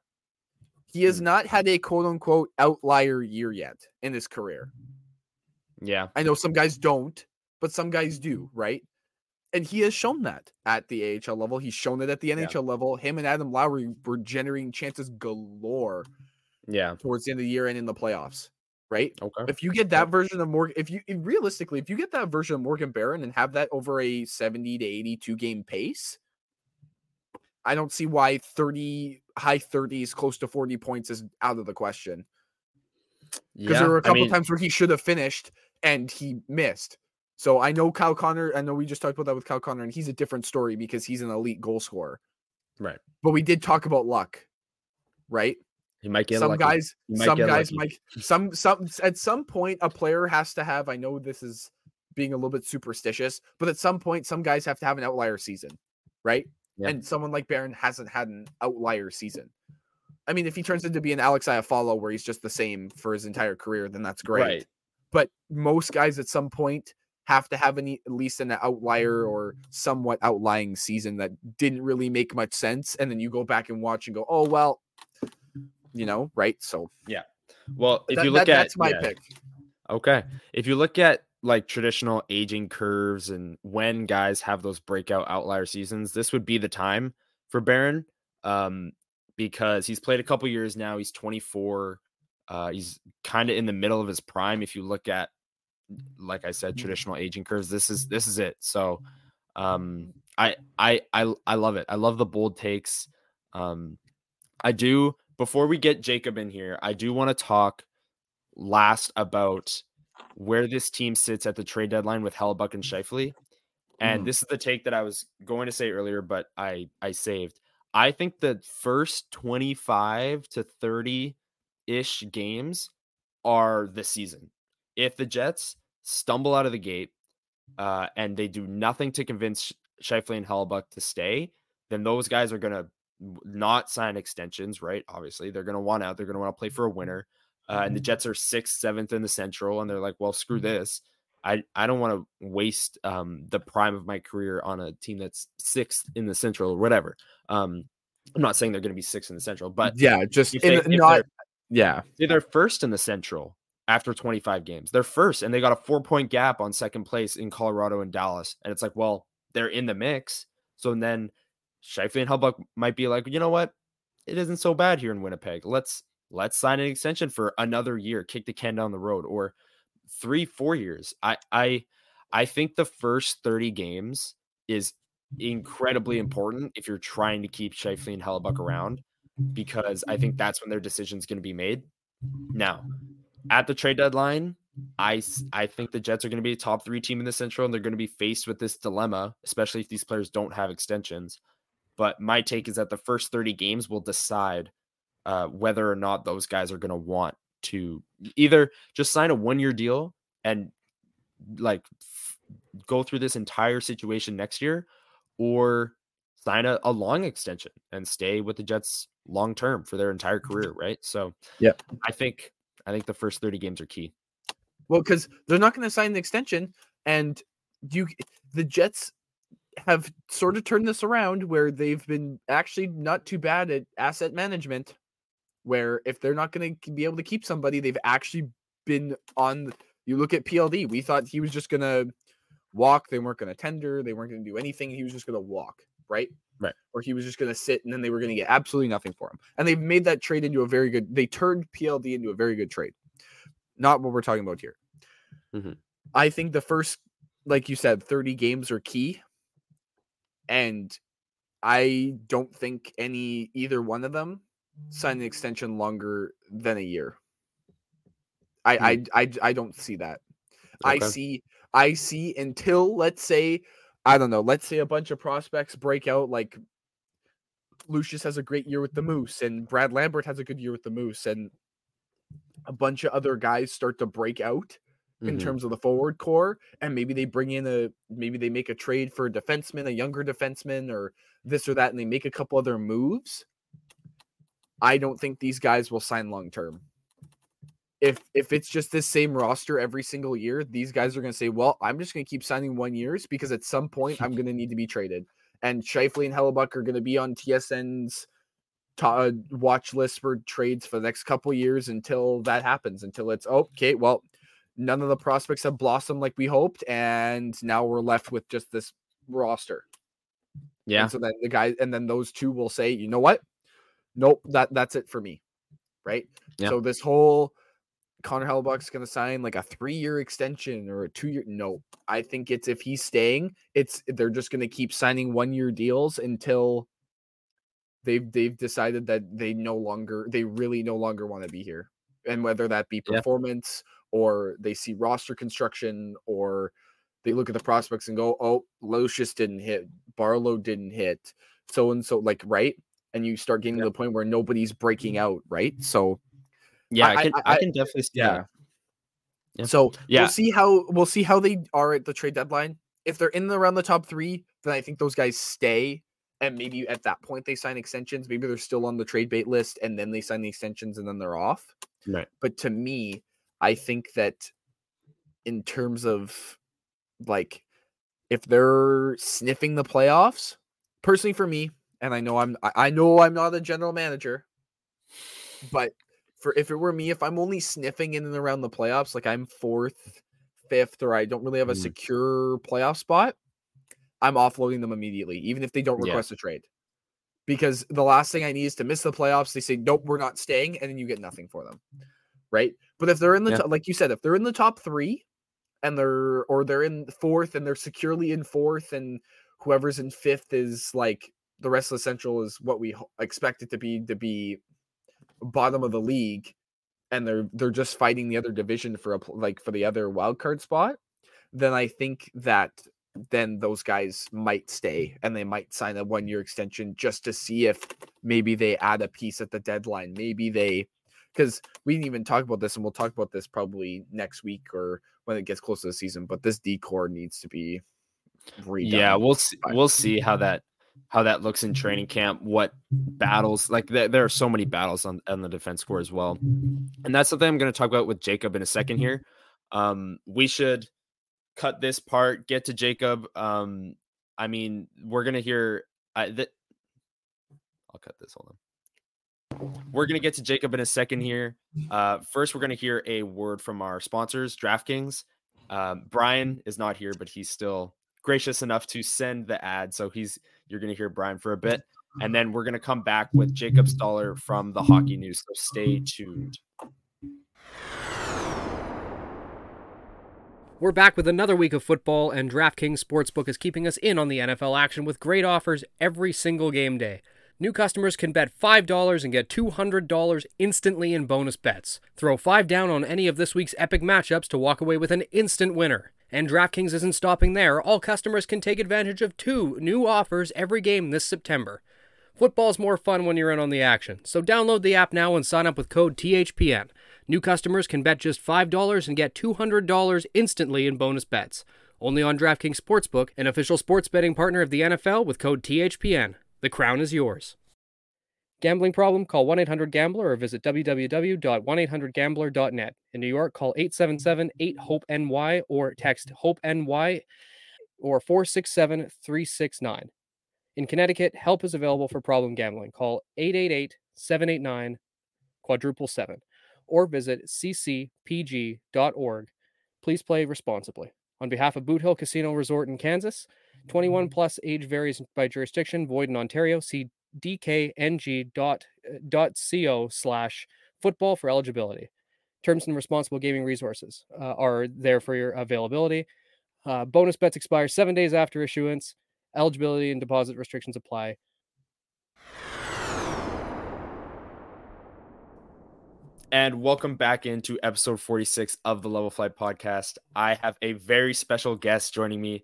He has Hmm. not had a quote unquote outlier year yet in his career. Yeah. I know some guys don't, but some guys do, right? And he has shown that at the AHL level. He's shown it at the NHL level. Him and Adam Lowry were generating chances galore Yeah. towards the end of the year and in the playoffs, right? Okay. If you get that version of Morgan, if you realistically, if you get that version of Morgan Barron and have that over a 70 to 82 game pace, I don't see why 30 high 30s, close to 40 points is out of the question. Because there were a couple mean, times where he should have finished and he missed. So I know Kyle Connor, I know we just talked about that with Kyle Connor, and he's a different story because he's an elite goal scorer. Right. But we did talk about luck, right? He might get some lucky. guys some guys lucky. might some some at some point a player has to have i know this is being a little bit superstitious but at some point some guys have to have an outlier season right Yeah. and someone like Barron hasn't had an outlier season i mean if he turns into be an alex Iafallo where he's just the same for his entire career then that's great Right. but most guys at some point have to have any at least an outlier or somewhat outlying season that didn't really make much sense and then you go back and watch and go oh well you know right so yeah. Well, if that- you look that- at that's my yeah, pick. Okay. If you look at like traditional aging curves and when guys have those breakout outlier seasons, this would be the time for Barron. Um, because he's played a couple years now. He's 24. Uh, he's kind of in the middle of his prime. If you look at, like I said, traditional aging curves, this is this is it. So, um, I I I I love it. I love the bold takes. Um, I do. Before we get Jacob in here, I do want to talk last about where this team sits at the trade deadline with Hellebuyck and Scheifele. And Mhm. this is the take that I was going to say earlier, but I I saved. I think the first 25 to 30 ish games are the season. If the Jets stumble out of the gate uh, and they do nothing to convince Scheifele and Hellebuyck to stay, then those guys are going to not sign extensions, right? Obviously, they're going to want out. They're going to want to play for a winner. Uh, and the Jets are sixth, seventh in the Central, and they're like, well, screw this. I, I don't want to waste um, the prime of my career on a team that's sixth in the Central or whatever. Um, I'm not saying they're going to be sixth in the Central, but yeah, just if they- if not yeah. they're first in the Central after 25 games. They're first, and they got a four point gap on second place in Colorado and Dallas. And it's like, well, they're in the mix. So then Scheifele and Hellebuyck might be like, you know what? It isn't so bad here in Winnipeg. Let's let's sign an extension for another year, kick the can down the road, or three, four years. I I I think the first 30 games is incredibly important if you're trying to keep Scheifele and Hellebuyck around because I think that's when their decision's going to be made. Now, at the trade deadline, I I think the Jets are going to be a top three team in the Central, and they're going to be faced with this dilemma, especially if these players don't have extensions. But my take is that the first 30 games will decide uh, whether or not those guys are going to want to either just sign a one year deal and like f- go through this entire situation next year or sign a, a long extension and stay with the Jets long term for their entire career, right? So yeah, I think I think the first 30 games are key. Well, because they're not going to sign the extension, and you, the Jets have sort of turned this around where they've been actually not too bad at asset management. Where if they're not going to be able to keep somebody, they've actually been on. You look at PLD. We thought he was just going to walk. They weren't going to tender. They weren't going to do anything. He was just going to walk, right? Right. Or he was just going to sit, and then they were going to get absolutely nothing for him. And they've made that trade into a very good. They turned PLD into a very good trade. Not what we're talking about here. Mhm. I think the first, like you said, 30 games are key. And I don't think any either one of them sign an extension longer than a year. I I I, I don't see that. I see I see until let's say I don't know, let's say a bunch of prospects break out like Lucius has a great year with the Moose and Brad Lambert has a good year with the Moose and a bunch of other guys start to break out in Mhm. terms of the forward core and maybe they bring in a maybe they make a trade for a defenseman a younger defenseman or this or that and they make a couple other moves. I don't think these guys will sign long term if if it's just this same roster every single year these guys are going to say well i'm just going to keep signing one years because at some point i'm going to need to be traded and Scheifele and Hellebuyck are going to be on tsn's ta- uh, watch list for trades for the next couple years until that happens until it's oh, okay well none of the prospects have blossomed like we hoped, and now we're left with just this roster. Yeah. And so then the guy, and then those two will say, you know what? Nope, that that's it for me. Right. Yeah. So this whole Connor Hellebuyck's going to sign like a three-year extension or a two-year. No, I think it's if he's staying, it's they're just going to keep signing one-year deals until they've they've decided that they no longer they really no longer want to be here, and whether that be Yeah. performance or they see roster construction or they look at the prospects and go, oh, Lucius didn't hit, Barlow didn't hit, so and so, like right, and you start getting to the point where nobody's breaking mm-hmm. out, right? So Yeah, I- I, can I- I, can definitely see yeah. that. Yeah. So Yeah. we'll see how we'll see how they are at the trade deadline. If they're in the around the top three, then I think those guys stay. And maybe at that point they sign extensions. Maybe they're still on the trade bait list and then they sign the extensions and then they're off. Right. But to me, I think that in terms of like if they're sniffing the playoffs, personally for me, and I know I'm I know I'm not a general manager, but for if it were me, if I'm only sniffing in and around the playoffs, like I'm fourth, fifth, or I don't really have a Mm. secure playoff spot, I'm offloading them immediately, even if they don't Yeah. request a trade. Because the last thing I need is to miss the playoffs. They say, nope, we're not staying, and then you get nothing for them. Right. But if they're in the Yeah. top, like you said, if they're in the top three and they're or they're in fourth and they're securely in fourth, and whoever's in fifth is like the rest of the central is what we expect it to be to be bottom of the league and they're they're just fighting the other division for a like for the other wild card spot, then I think that then those guys might stay and they might sign a one year extension just to see if maybe they add a piece at the deadline. Maybe they because we didn't even talk about this, and we'll talk about this probably next week or when it gets close to the season. But this D core needs to be redone. Yeah, we'll see. We'll see how that how that looks in training camp. What battles like there, there are so many battles on on the defense core as well, and that's something I'm going to talk about with Jacob in a second here. Um, we should cut this part, get to Jacob. Um, I mean, we're gonna hear. I that I'll cut this. Hold on. We're going to get to Jacob in a second here. Uh, first, we're going to hear a word from our sponsors, DraftKings. Um, Brian is not here, but he's still gracious enough to send the ad. So he's you're going to hear Brian for a bit, and mm-hmm. then we're going to come back with Jacob Stoller from the Hockey News. So stay tuned. We're back with another week of football, and DraftKings Sportsbook is keeping us in on the NFL action with great offers every single game day. New customers can bet $5 and get $200 instantly in bonus bets. Throw 5 down on any of this week's epic matchups to walk away with an instant winner. And DraftKings isn't stopping there. All customers can take advantage of two new offers every game this September. Football's more fun when you're in on the action, so download the app now and sign up with code THPN. New customers can bet just $5 and get $200 instantly in bonus bets. Only on DraftKings Sportsbook, an official sports betting partner of the NFL with code THPN. The crown is yours. Gambling problem? Call 1 800 Gambler or visit www.1800Gambler.net. In New York, call 877 8 HOPE NY or text HOPE NY or 467 369. In Connecticut, help is available for problem gambling. Call 888 789 quadruple 7 or visit ccpg.org. Please play responsibly. On behalf of Boot Hill Casino Resort in Kansas, 21 mm-hmm. plus age varies by jurisdiction, void in Ontario. See dkng.co slash football for eligibility. Terms and responsible gaming resources uh, are there for your availability. Uh, bonus bets expire seven days after issuance. Eligibility and deposit restrictions apply. And welcome back into episode 46 of the Level Flight podcast. I have a very special guest joining me,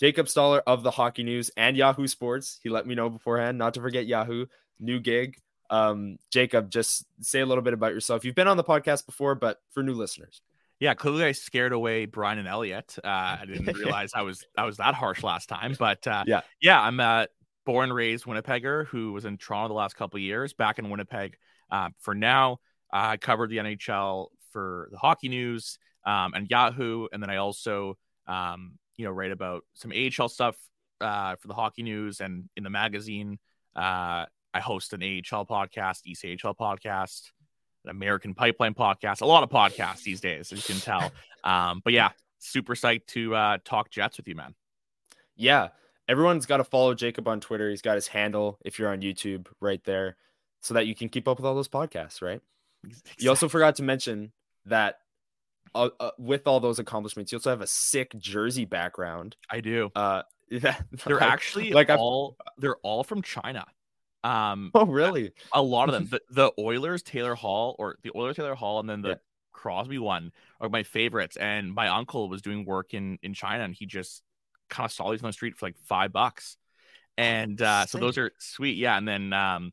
Jacob Stoller of the Hockey News and Yahoo Sports. He let me know beforehand not to forget Yahoo, new gig. Um, Jacob, just say a little bit about yourself. You've been on the podcast before, but for new listeners. Yeah, clearly I scared away Brian and Elliot. Uh, I didn't realize I was I was that harsh last time, but uh, yeah, yeah, I'm a born raised Winnipegger who was in Toronto the last couple of years, back in Winnipeg uh, for now. I covered the NHL for the Hockey News um, and Yahoo, and then I also um, you know write about some AHL stuff uh, for the Hockey News and in the magazine. Uh, I host an AHL podcast, East AHL podcast, an American Pipeline podcast, a lot of podcasts these days, as you can tell. Um, but yeah, super psyched to uh, talk Jets with you, man. Yeah, everyone's got to follow Jacob on Twitter. He's got his handle if you're on YouTube right there, so that you can keep up with all those podcasts, right? Exactly. You also forgot to mention that uh, uh, with all those accomplishments, you also have a sick jersey background. I do. Uh, they're like, actually like all I've... they're all from China. Um, oh really? A lot of them. The, the Oilers Taylor Hall or the Oilers Taylor Hall, and then the yeah. Crosby one are my favorites. And my uncle was doing work in in China, and he just kind of saw these on the street for like five bucks. And uh, so those are sweet, yeah. And then um,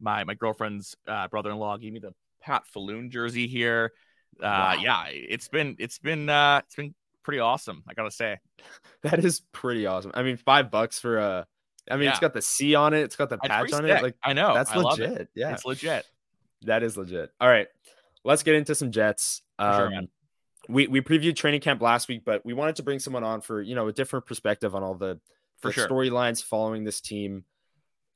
my my girlfriend's uh, brother in law gave me the Pat Falloon jersey here. Uh, wow. yeah, it's been it's been uh, it's been pretty awesome. I gotta say, that is pretty awesome. I mean, five bucks for a. I mean, yeah. it's got the C on it. It's got the patch on it. Like I know, that's I legit. Yeah, it's legit. That is legit. All right, let's get into some Jets. Um, sure, we we previewed training camp last week, but we wanted to bring someone on for you know a different perspective on all the, the sure. storylines following this team.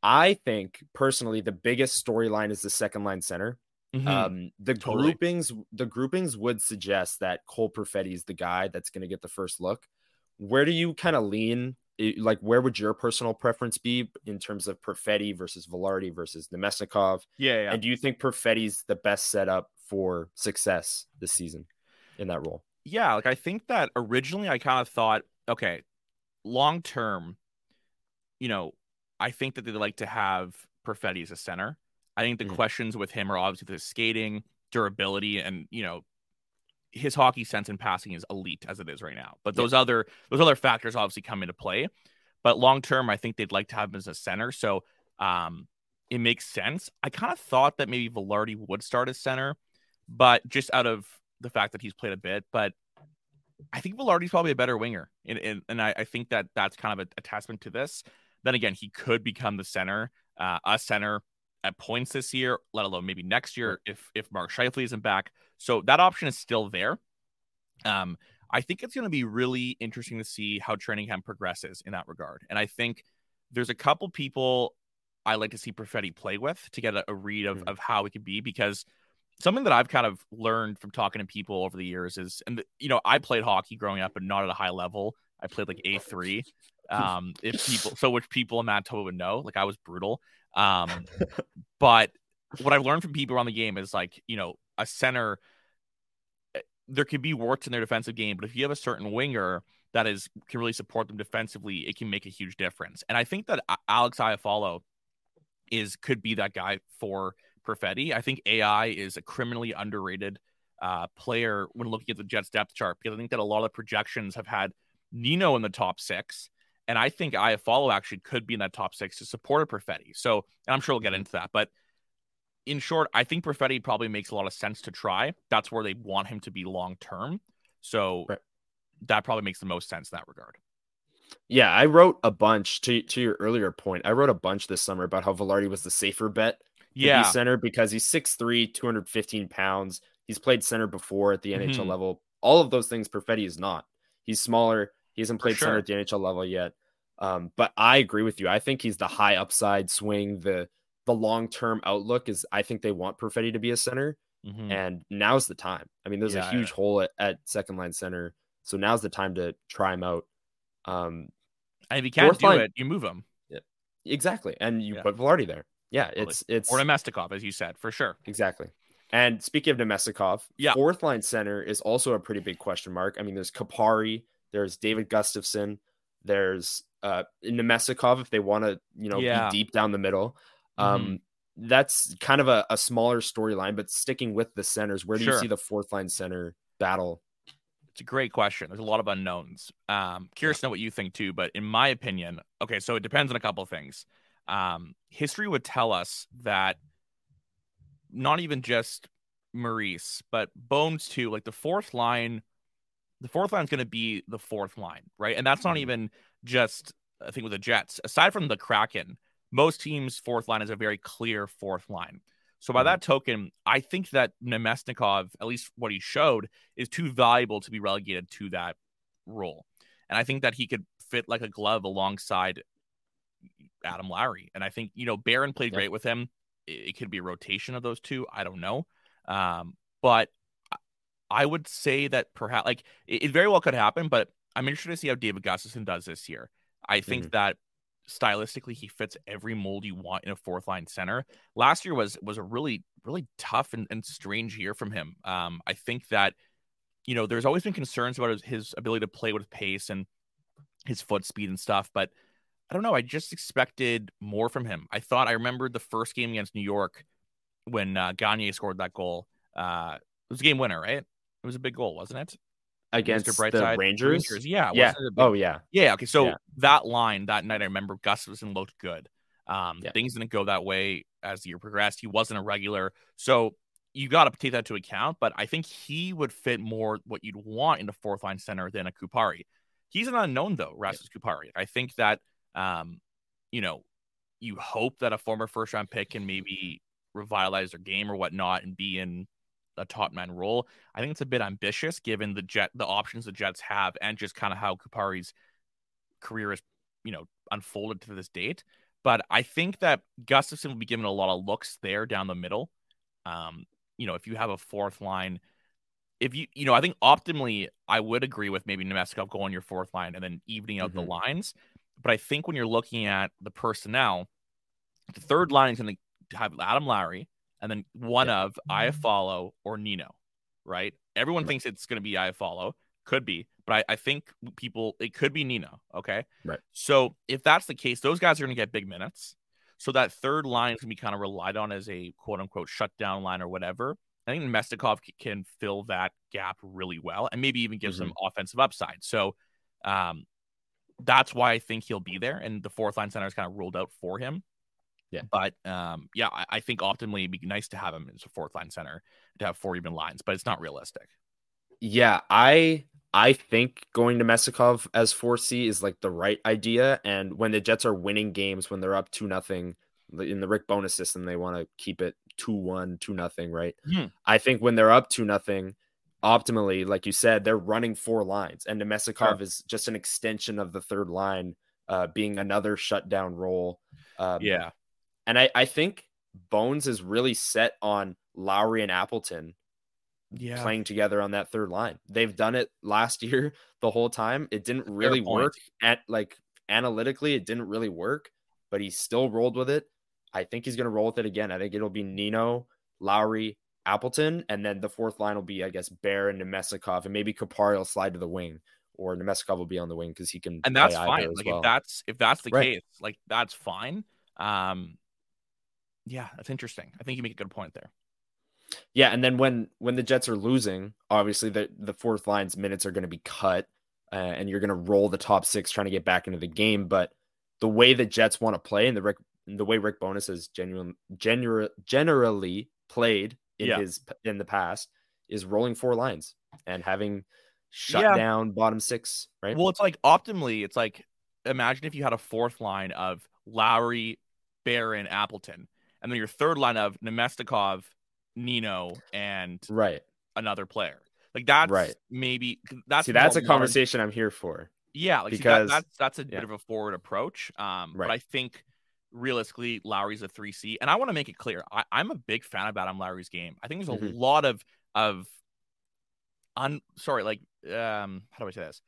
I think personally, the biggest storyline is the second line center. Mm-hmm. Um, the totally. groupings, the groupings would suggest that Cole Perfetti is the guy that's going to get the first look. Where do you kind of lean? Like, where would your personal preference be in terms of Perfetti versus Vilardi versus Namestnikov? Yeah, yeah. And do you think Perfetti's the best setup for success this season in that role? Yeah, like I think that originally I kind of thought, okay, long term, you know, I think that they'd like to have Perfetti as a center I think the mm questions with him are obviously the skating durability and you know his hockey sense and passing is elite as it is right now. But those yeah. other those other factors obviously come into play. But long term, I think they'd like to have him as a center. So um, it makes sense. I kind of thought that maybe Vilardi would start as center, but just out of the fact that he's played a bit. But I think Vilardi's probably a better winger, and and, and I, I, think that that's kind of a, a, testament to this. Then again, he could become the center, uh, a center at points this year, let alone maybe next year if if Mark Scheifele isn't back. So that option is still there. Um, I think it's going to be really interesting to see how training camp progresses in that regard. And I think there's a couple people I like to see Perfetti play with to get a, a read of, mm-hmm. of how it could be because something that I've kind of learned from talking to people over the years is, and the, you know, I played hockey growing up, but not at a high level. I played like A three. Um, if people, so which people in Manitoba would know, like I was brutal. Um, but what I've learned from people around the game is like, you know, a center there could be warts in their defensive game, but if you have a certain winger that is can really support them defensively, it can make a huge difference. And I think that Alex Iafallo is could be that guy for Perfetti. I think AI is a criminally underrated uh, player when looking at the Jets depth chart because I think that a lot of projections have had Nino in the top six. And I think Iafallo actually could be in that top six to support a Perfetti. So, and I'm sure we'll get into that. But in short, I think Perfetti probably makes a lot of sense to try. That's where they want him to be long term. So right. that probably makes the most sense in that regard. Yeah, I wrote a bunch to to your earlier point. I wrote a bunch this summer about how Vilardi was the safer bet yeah. center because he's 6'3, 215 pounds. He's played center before at the mm-hmm. NHL level. All of those things Perfetti is not. He's smaller. He hasn't played sure. center at the NHL level yet. Um, but I agree with you. I think he's the high upside swing, the the long term outlook is I think they want Perfetti to be a center, mm-hmm. and now's the time. I mean, there's yeah, a huge yeah. hole at, at, second line center, so now's the time to try him out. Um, and if you can't do line, it, you move him. Yeah, exactly, and you yeah. put Vilardi there. Yeah, totally. it's it's or Namestnikov, as you said, for sure. Exactly. And speaking of Namestnikov, yeah. fourth line center is also a pretty big question mark. I mean, there's Kupari, there's David Gustafsson, there's uh Namestnikov if they want to, you know, yeah. be deep down the middle. Um, mm-hmm. That's kind of a, a smaller storyline, but sticking with the centers, where do sure. you see the fourth line center battle? It's a great question. There's a lot of unknowns. Um, curious to know what you think too, but in my opinion, okay, so it depends on a couple of things. Um, history would tell us that not even just Maurice, but Bones too, like the fourth line, the fourth line is going to be the fourth line, right? And that's not mm-hmm. even just I think with the Jets. Aside from the Kraken, most teams' fourth line is a very clear fourth line. So by mm-hmm. that token, I think that Namestnikov, at least what he showed, is too valuable to be relegated to that role. And I think that he could fit like a glove alongside Adam Lowry. And I think, you know, Barron played great with him. It, it, could be a rotation of those two. I don't know. Um, but I would say that perhaps like it, it, very well could happen, but I'm interested to see how David Gustafsson does this year. I think mm-hmm. that stylistically he fits every mold you want in a fourth line center. Last year was was a really really tough and, and strange year from him. Um, I think that you know there's always been concerns about his, his ability to play with pace and his foot speed and stuff, but I don't know. I just expected more from him. I thought I remembered the first game against New York when uh, Gagne scored that goal. Uh, it was a game winner, right? It was a big goal, wasn't it? Against Mr. Brightside, the Rangers. Rangers. Yeah. Yeah. Oh, yeah. Yeah. Okay. So yeah. that line that night, I remember Gustafsson looked good. Um, yeah. Things didn't go that way as the year progressed. He wasn't a regular. So you got to take that into account. But I think he would fit more what you'd want in the fourth line center than a Kupari. He's an unknown, though, Rasmus yeah. Kupari. I think that, um, you know, you hope that a former first round pick can maybe revitalize their game or whatnot and be in a top man role. I think it's a bit ambitious given the jet the options the Jets have and just kind of how Kupari's career is, you know, unfolded to this date. But I think that Gustafsson will be given a lot of looks there down the middle. Um, you know, if you have a fourth line, if you you know, I think optimally I would agree with maybe Namestnikov going your fourth line and then evening out mm-hmm. the lines. But I think when you're looking at the personnel, the third line is going to have Adam Lowry, and then one yeah. of follow or Nino, right? Everyone right. thinks it's going to be Iafallo, could be, but I, I think people it could be Nino. Okay, right. So if that's the case, those guys are going to get big minutes. So that third line is going to be kind of relied on as a quote unquote shutdown line or whatever. I think Namestnikov can fill that gap really well and maybe even give Mm-hmm. some offensive upside. So um, that's why I think he'll be there. And the fourth line center is kind of ruled out for him. Yeah. But um, yeah, I, I think optimally it'd be nice to have him as a fourth line center to have four even lines, but it's not realistic. Yeah, I I think going to Namestnikov as 4C is like the right idea. And when the Jets are winning games, when they're up two nothing in the Rick Bowness system, they want to keep it two one, two nothing, right? Hmm. I think when they're up two nothing, optimally, like you said, they're running four lines, and Namestnikov Sure. is just an extension of the third line, uh, being another shutdown role. Um, Yeah. And I I think Bones is really set on Lowry and Appleton Yeah. playing together on that third line. They've done it last year the whole time. It didn't really work at like analytically, it didn't really work, but he still rolled with it. I think he's gonna roll with it again. I think it'll be Nino, Lowry, Appleton, and then the fourth line will be, I guess, Bear and Namestnikov, and maybe Kupari will slide to the wing, or Namestnikov will be on the wing because he can and that's play fine. as Like well. if that's if that's the Right. case, like that's fine. Um yeah, that's interesting. I think you make a good point there. Yeah, and then when when the Jets are losing, obviously the the fourth line's minutes are going to be cut, uh, and you're going to roll the top six trying to get back into the game. But the way the Jets want to play, and the Rick, the way Rick Bowness has genuine, genuine, generally played in Yeah. his in the past, is rolling four lines and having shut Yeah. down bottom six. Right? Well, it's like optimally, it's like imagine if you had a fourth line of Lowry, Barron, Appleton, and then your third line of Namestnikov, Nino, and right. another player. Like that's Right. maybe that's See, that's a modern- conversation I'm here for. Yeah, like see, because- that, that's that's a yeah. bit of a forward approach. Um, but I think realistically, Lowry's a three C, and I want to make it clear, I, I'm a big fan of Adam Lowry's game. I think there's a Mhm. lot of of un sorry, like um, how do I say this?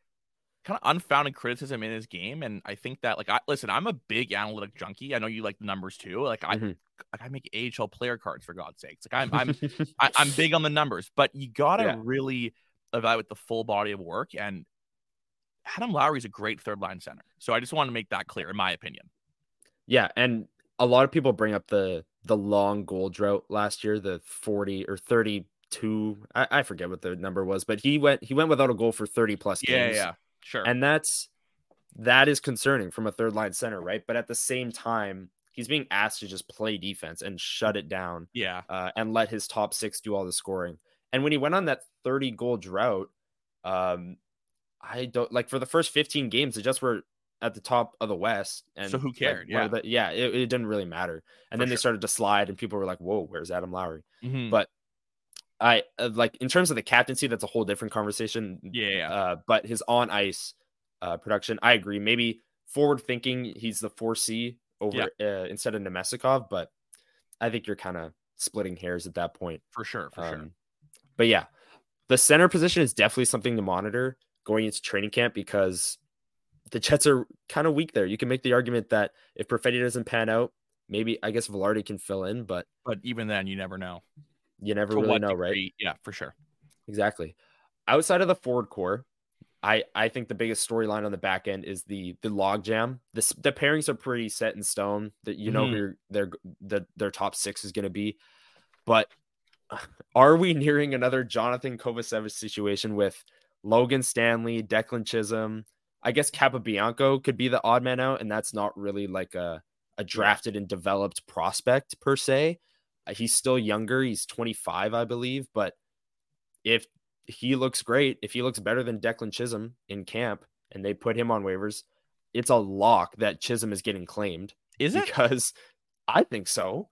Kind of unfounded criticism in his game, and I think that like I listen, I'm a big analytic junkie. I know you like the numbers too. Like I, Mhm. like I make AHL player cards for God's sakes. Like I'm, I'm I, I'm big on the numbers, but you gotta Yeah. really evaluate the full body of work. And Adam Lowry's a great third line center. So I just want to make that clear, in my opinion. Yeah, and a lot of people bring up the the long goal drought last year, the 40 or 32. I, I forget what the number was, but he went he went without a goal for 30 plus games. Sure. And that's that is concerning from a third line center, right? But at the same time, he's being asked to just play defense and shut it down yeah, uh, and let his top six do all the scoring. And when he went on that 30 goal drought, um, I don't like for the first 15 games, the Jets were at the top of the West. And So who cared? of Yeah. the- yeah, it, it didn't really matter. And For then they started to slide, and people were like, "Whoa, where's Adam Lowry?" Mhm. But I uh, like in terms of the captaincy, that's a whole different conversation. yeah, yeah. Uh, but his on ice uh, production, I agree. Maybe forward thinking, he's the four C over uh, instead of Namestnikov, but I think you're kind of splitting hairs at that point. for sure, for sure. Um, But yeah, the center position is definitely something to monitor going into training camp because the Jets are kind of weak there. You can make the argument that if Perfetti doesn't pan out, maybe I guess Vilardi can fill in, but But even then, you never know. You never To really know, right? Yeah, for sure. Exactly. Outside of the forward core, I I think the biggest storyline on the back end is the the log jam. The the pairings are pretty set in stone. That you know Mhm. who their the, their top six is going to be, but are we nearing another Jonathan Kovacevic situation with Logan Stanley, Declan Chisholm? I guess Capobianco could be the odd man out, and that's not really like a a drafted and developed prospect per se. He's still younger. He's 25, I believe, but if he looks great, if he looks better than Declan Chisholm in camp and they put him on waivers, it's a lock that Chisholm is getting claimed Is it? because I think so.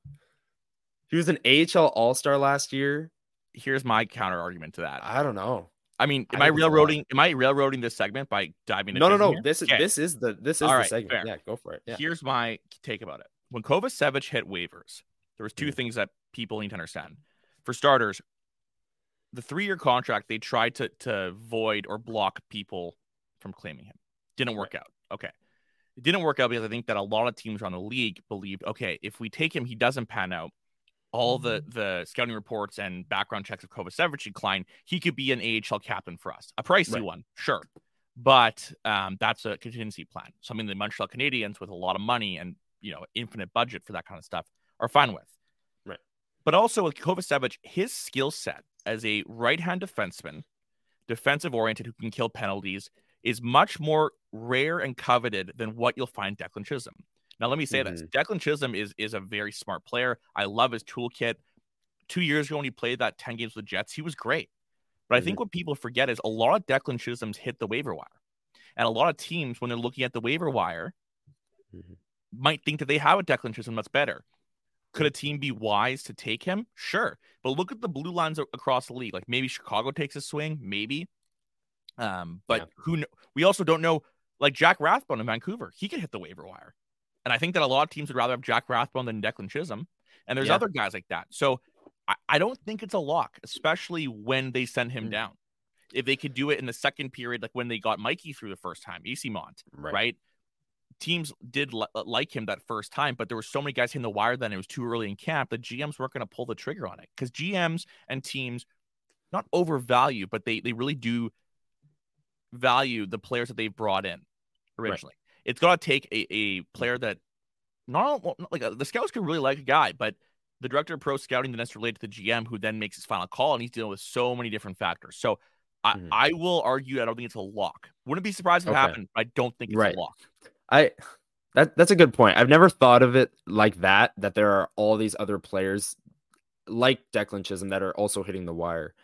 He was an AHL All Star last year. Here's my counter argument to that. I don't know. I mean, am I I, think it's a lot. railroading? Am I railroading this segment by diving? No, no, no. here? This is Okay. this is the this is All the right, segment. fair. Yeah, go for it. Yeah. Here's my take about it. When Kovacevic hit waivers, there was two Mhm. things that people need to understand. For starters, the three-year contract they tried to to void or block people from claiming him. Didn't work out. Okay. It didn't work out because I think that a lot of teams around the league believed, okay, if we take him, he doesn't pan out. All the the scouting reports and background checks of Kovacevic decline. He could be an AHL captain for us, a pricey Right. one, sure, but um, that's a contingency plan. Something the Montreal Canadiens with a lot of money and you know infinite budget for that kind of stuff are fine with. Right. But also with Kovacevic, his skill set as a right-hand defenseman, defensive oriented who can kill penalties, is much more rare and coveted than what you'll find Declan Chisholm. Now, let me say this: Declan Chisholm is is a very smart player. I love his toolkit. Two years ago, when he played that ten games with Jets, he was great. But I think what people forget is a lot of Declan Chisholm's hit the waiver wire, and a lot of teams, when they're looking at the waiver wire, Mhm. might think that they have a Declan Chisholm that's better. Could a team be wise to take him? Sure, but look at the blue lines across the league. Like maybe Chicago takes a swing, maybe. Um, but Yeah. who? Kn- we also don't know. Like Jack Rathbone in Vancouver, he could hit the waiver wire, and I think that a lot of teams would rather have Jack Rathbone than Declan Chisholm. And there's Yeah. other guys like that. So I, I don't think it's a lock, especially when they send him Mm. down. If they could do it in the second period, like when they got Mikey through the first time, AC Mont, Right. right? Teams did li- like him that first time, but there were so many guys hitting the wire then it was too early in camp. The GMs weren't going to pull the trigger on it because GMs and teams not overvalue, but they they really do value the players that they've brought in originally. It's got to take a, a player that not, like uh, the scouts could really like a guy, but the director of pro scouting then has to relate to the GM who then makes his final call, and he's dealing with so many different factors. So I, Mhm. I will argue I don't think it's a lock. Wouldn't be surprised if it Okay. happened. But I don't think it's Right. a lock. I that that's a good point. I've never thought of it like that. That there are all these other players like Declan Chisholm that are also hitting the wire.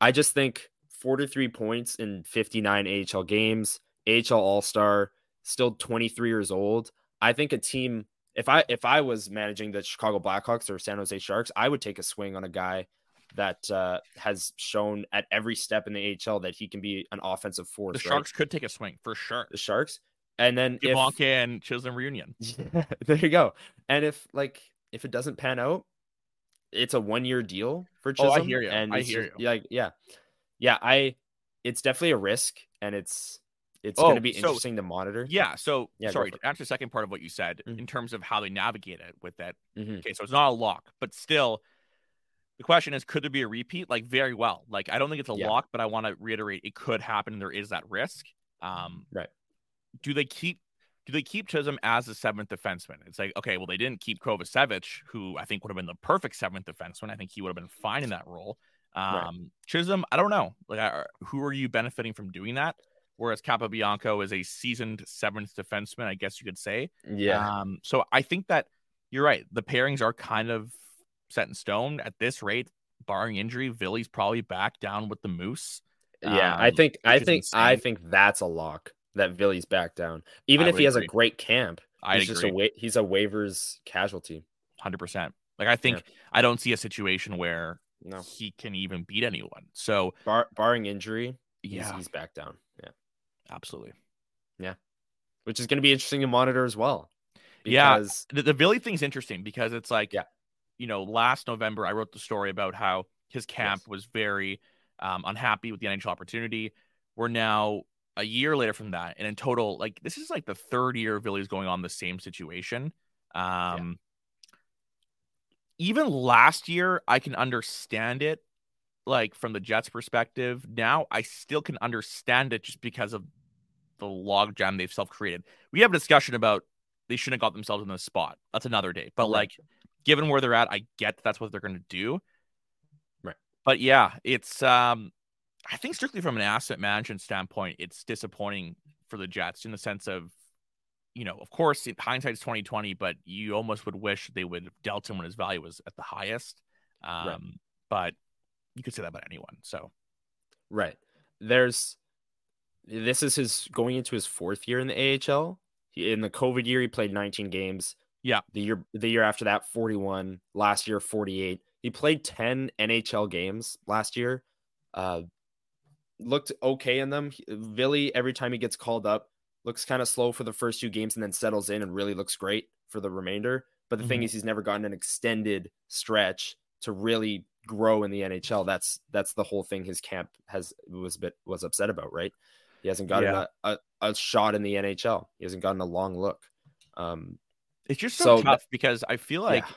I just think 43 points in 59 AHL games, AHL All Star, still 23 years old. I think a team. If I if I was managing the Chicago Blackhawks or San Jose Sharks, I would take a swing on a guy that uh, has shown at every step in the AHL that he can be an offensive force. The right? Sharks could take a swing for sure. the Sharks, and then if Ivanka and Chisholm reunion. yeah, there you go. And if like if it doesn't pan out, it's a one year deal for Oh, I hear you. And I hear just- you. Like yeah, yeah. I it's definitely a risk, and it's it's Oh, going to be so- interesting to monitor. Yeah. So Yeah, sorry to answer the second part of what you said Mhm. in terms of how they navigate it with that. Mhm. Okay, so it's not a lock, but still, the question is, could there be a repeat? Like very well. Like I don't think it's a Yeah. lock, but I want to reiterate it could happen. and There is that risk. Um, Right. Do they keep? Do they keep Chisholm as a seventh defenseman? It's like okay, well they didn't keep Kovacevic, who I think would have been the perfect seventh defenseman. I think he would have been fine in that role. Right. Um, Chisholm, I don't know. Like, are- who are you benefiting from doing that? Whereas Capobianco is a seasoned seventh defenseman, I guess you could say. Yeah, Um, so I think that you're right. The pairings are kind of set in stone at this rate, barring injury. Villy's probably back down with the Moose. yeah. I um, think I which is think I think that's a lock that Villy's back down. Even I if he has agree. a great camp, I he's just a wa- he's a waivers casualty. hundred percent. Like I think I don't see a situation where No, he can even beat anyone. So Bar- barring injury, he's, yeah, he's back down. Yeah. absolutely. Yeah, which is going to be interesting to monitor as well. Yeah. Because, The, the Villy thing's interesting because it's like, Yeah. you know, last November I wrote the story about how his camp Yes. was very um, unhappy with the NHL opportunity. We're now a year later from that, and in total, like this is like the third year Villy's going on the same situation. Um, Even last year, I can understand it, like from the Jets' perspective. Now, I still can understand it just because of the logjam they've self-created. We have a discussion about they shouldn't have got themselves in this spot. That's another day. But Right. like, given where they're at, I get that that's what they're going to do. Right. But yeah, it's um, I think strictly from an asset management standpoint, it's disappointing for the Jets in the sense of, you know, of course, in hindsight's twenty twenty, but you almost would wish they would have dealt him when his value was at the highest. Um, Right. but you could say that about anyone. So right. There's, this is his going into his fourth year in the AHL. He, in the COVID year, he played 19 games. Yeah. The year, the year after that, 41. Last year, 48. He played 10 NHL games last year. Uh, looked okay in them. He- Villy, every time he gets called up, looks kind of slow for the first two games and then settles in and really looks great for the remainder. But the thing Mhm. is, he's never gotten an extended stretch to really grow in the NHL. That's that's the whole thing. His camp has was a bit was upset about, right? He hasn't gotten Yeah. a, a, a shot in the NHL. He hasn't gotten a long look. Um, it's just so, So that- tough because I feel like yeah.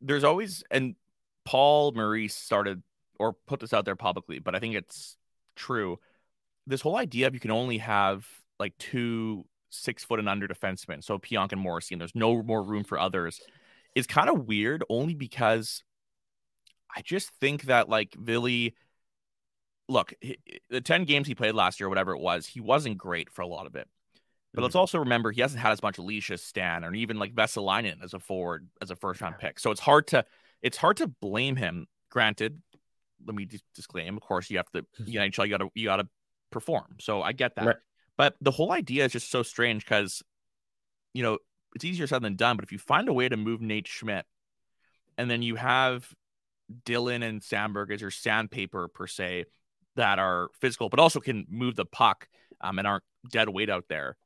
there's always and Paul Maurice started or put this out there publicly, but I think it's true. This whole idea of you can only have like two six foot and under defensemen, so Pionk and Morrissey, and there's no more room for others, is kind of weird. Only because I just think that like Billy, look, the 10 games he played last year, whatever it was, he wasn't great for a lot of it. But mm-hmm. let's also remember he hasn't had as much Alicia Stan or even like Vesalainen as a forward as a first round pick. So it's hard to it's hard to blame him. Granted, let me disclaim, of course, you have to the NHL, you gotta you gotta perform. So I get that. Right. But the whole idea is just so strange because you know, it's easier said than done. But if you find a way to move Nate Schmidt and then you have Dillon and Samberg as your sandpaper per se that are physical, but also can move the puck um, and aren't dead weight out there.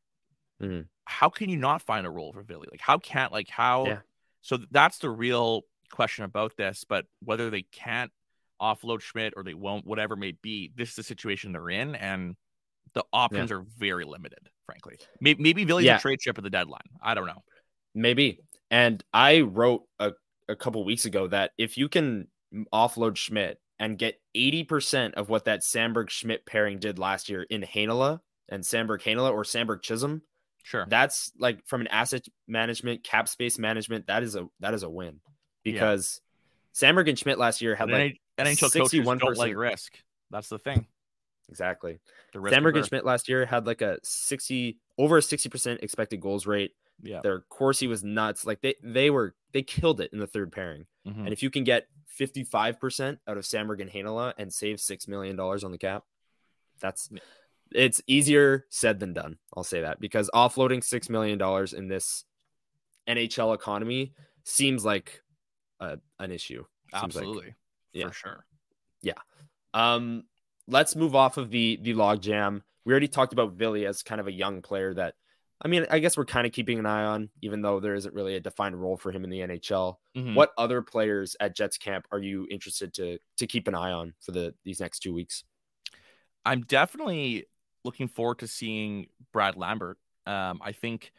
Mm-hmm. How can you not find a role for Billy? Like, how can't, like, how? Yeah. So that's the real question about this. But whether they can't offload Schmidt or they won't, whatever may be, this is the situation they're in. And the options yeah. are very limited, frankly. Maybe, maybe Billy's yeah. a trade chip at the deadline. I don't know. Maybe. And I wrote a, a couple weeks ago that if you can offload Schmidt and get 80% of what that Samberg Schmidt pairing did last year in Heinola and Samberg Heinola or Samberg Chisholm, sure. That's like from an asset management, cap space management, that is a that is a win. Because yeah. Samberg and Schmidt last year had like NHL coaches don't like risk. That's the thing. Exactly. Samberg and Schmidt last year had like a 60 over a 60% expected goals rate. Yeah. Their Corsi was nuts. Like they they were they killed it in the third pairing. Mm-hmm. And if you can get 55% out of Samberg and Heinola and save six million dollars on the cap, that's it's easier said than done. I'll say that because offloading six million dollars in this NHL economy seems like a, an issue. Seems Absolutely, like, yeah. for sure. Yeah. Um, let's move off of the the log jam. We already talked about Billy as kind of a young player that I mean, I guess we're kind of keeping an eye on, even though there isn't really a defined role for him in the NHL. Mm-hmm. What other players at Jets camp are you interested to to keep an eye on for the these next two weeks? I'm definitely looking forward to seeing Brad Lambert. Um, I think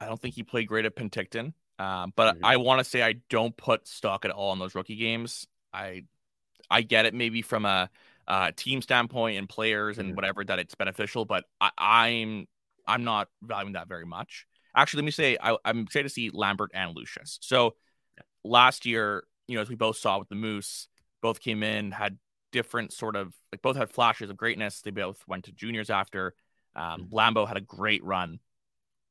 I don't think he played great at Penticton, um, but mm-hmm. I want to say I don't put stock at all in those rookie games. I I get it maybe from a, a team standpoint and players and mm-hmm. whatever that it's beneficial, but I, I'm I'm not valuing that very much. Actually, let me say I, am excited to see Lambert and Lucius. So last year, you know, as we both saw with the Moose, both came in had different sort of like both had flashes of greatness. They both went to juniors after. Um, mm-hmm. Lambo had a great run.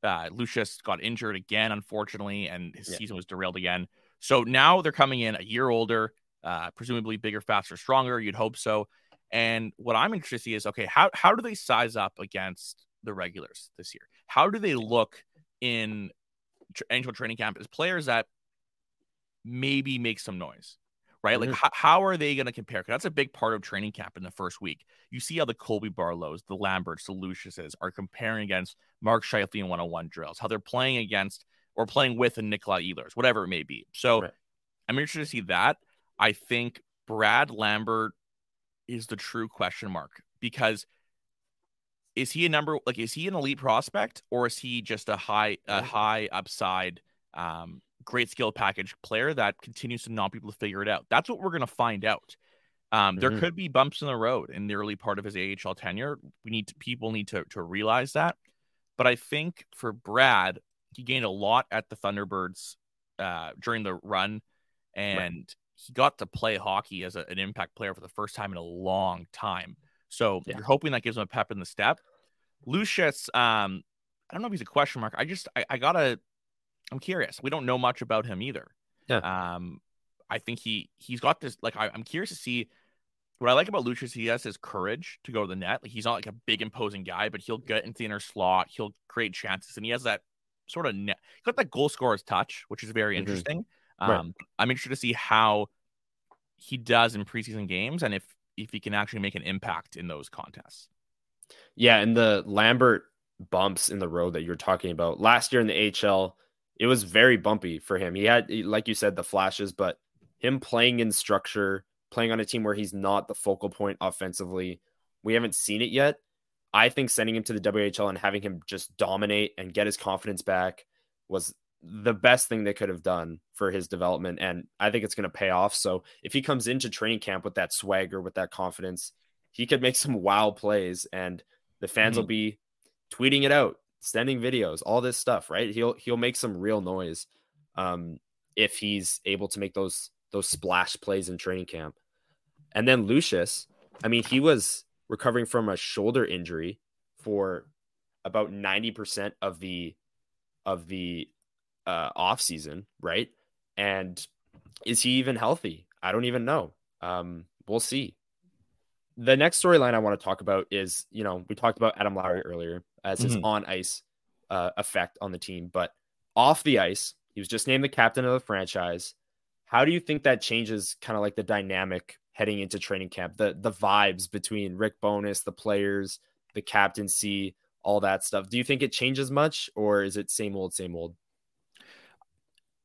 Uh, Lucius got injured again, unfortunately, and his yeah. season was derailed again. So now they're coming in a year older uh, presumably bigger, faster, stronger. You'd hope so. And what I'm interested to see is okay, how how do they size up against the regulars this year? How do they look in NHL training camp as players that maybe make some noise? Right, mm-hmm. like how, how are they going to compare? Because that's a big part of training camp in the first week. You see how the Colby Barlows, the Lamberts, the Luciuses are comparing against Mark Scheifele in one-on-one drills. How they're playing against or playing with a Nikolai Ehlers, whatever it may be. So right. I'm interested to see that. I think Brad Lambert is the true question mark because is he a number like is he an elite prospect or is he just a high a high upside um great skill package player that continues to not be able to figure it out that's what we're going to find out um, there mm-hmm. could be bumps in the road in the early part of his AHL tenure. We need to, people need to to realize that. But I think for Brad, he gained a lot at the Thunderbirds uh, during the run, and right he got to play hockey as a, an impact player for the first time in a long time. So yeah. you're hoping that gives him a pep in the step. Lucius, um, I don't know if he's a question mark. I just I, I gotta I'm curious. We don't know much about him either. Yeah. Um, I think he he's got this like I, am curious to see what I like about Lucius. He has his courage to go to the net. Like he's not like a big imposing guy, but he'll get into the inner slot. He'll create chances, and he has that sort of net. He's got that goal scorer's touch, which is very mm-hmm. interesting. Um, right. I'm interested to see how he does in preseason games and if if he can actually make an impact in those contests. Yeah, and the Lambert bumps in the road that you're talking about last year in the AHL, it was very bumpy for him. He had, like you said, the flashes, but him playing in structure, playing on a team where he's not the focal point offensively, we haven't seen it yet. I think sending him to the WHL and having him just dominate and get his confidence back was the best thing they could have done for his development. And I think it's going to pay off. So if he comes into training camp with that swagger, with that confidence, he could make some wild plays and the fans mm-hmm. will be tweeting it out, sending videos, all this stuff, right? He'll he'll make some real noise um, if he's able to make those those splash plays in training camp. And then Lucius, I mean, he was recovering from a shoulder injury for about 90% of the of the uh off season, right? And is he even healthy? I don't even know. Um, we'll see. The next storyline I want to talk about is, you know, we talked about Adam Lowry earlier as his Mhm. on ice uh, effect on the team, but off the ice, he was just named the captain of the franchise. How do you think that changes kind of like the dynamic heading into training camp, the the vibes between Rick Bowness, the players, the captaincy, all that stuff? Do you think it changes much, or is it same old, same old?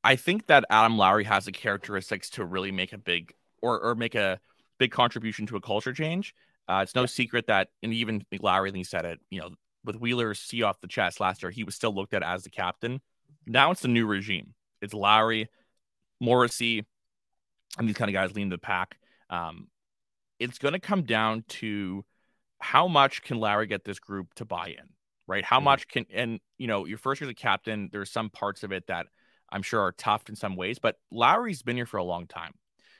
I think that Adam Lowry has the characteristics to really make a big or or make a big contribution to a culture change. Uh, it's no secret that, and even Lowry, he said it, you know, with Wheeler's C off the chest last year, he was still looked at as the captain. Now it's the new regime. It's Lowry, Morrissey, and these kind of guys leading the pack. Um, it's going to come down to how much can Lowry get this group to buy in, right? How Mhm. much can, and you know, your first year as a captain, there's some parts of it that I'm sure are tough in some ways, but Lowry's been here for a long time.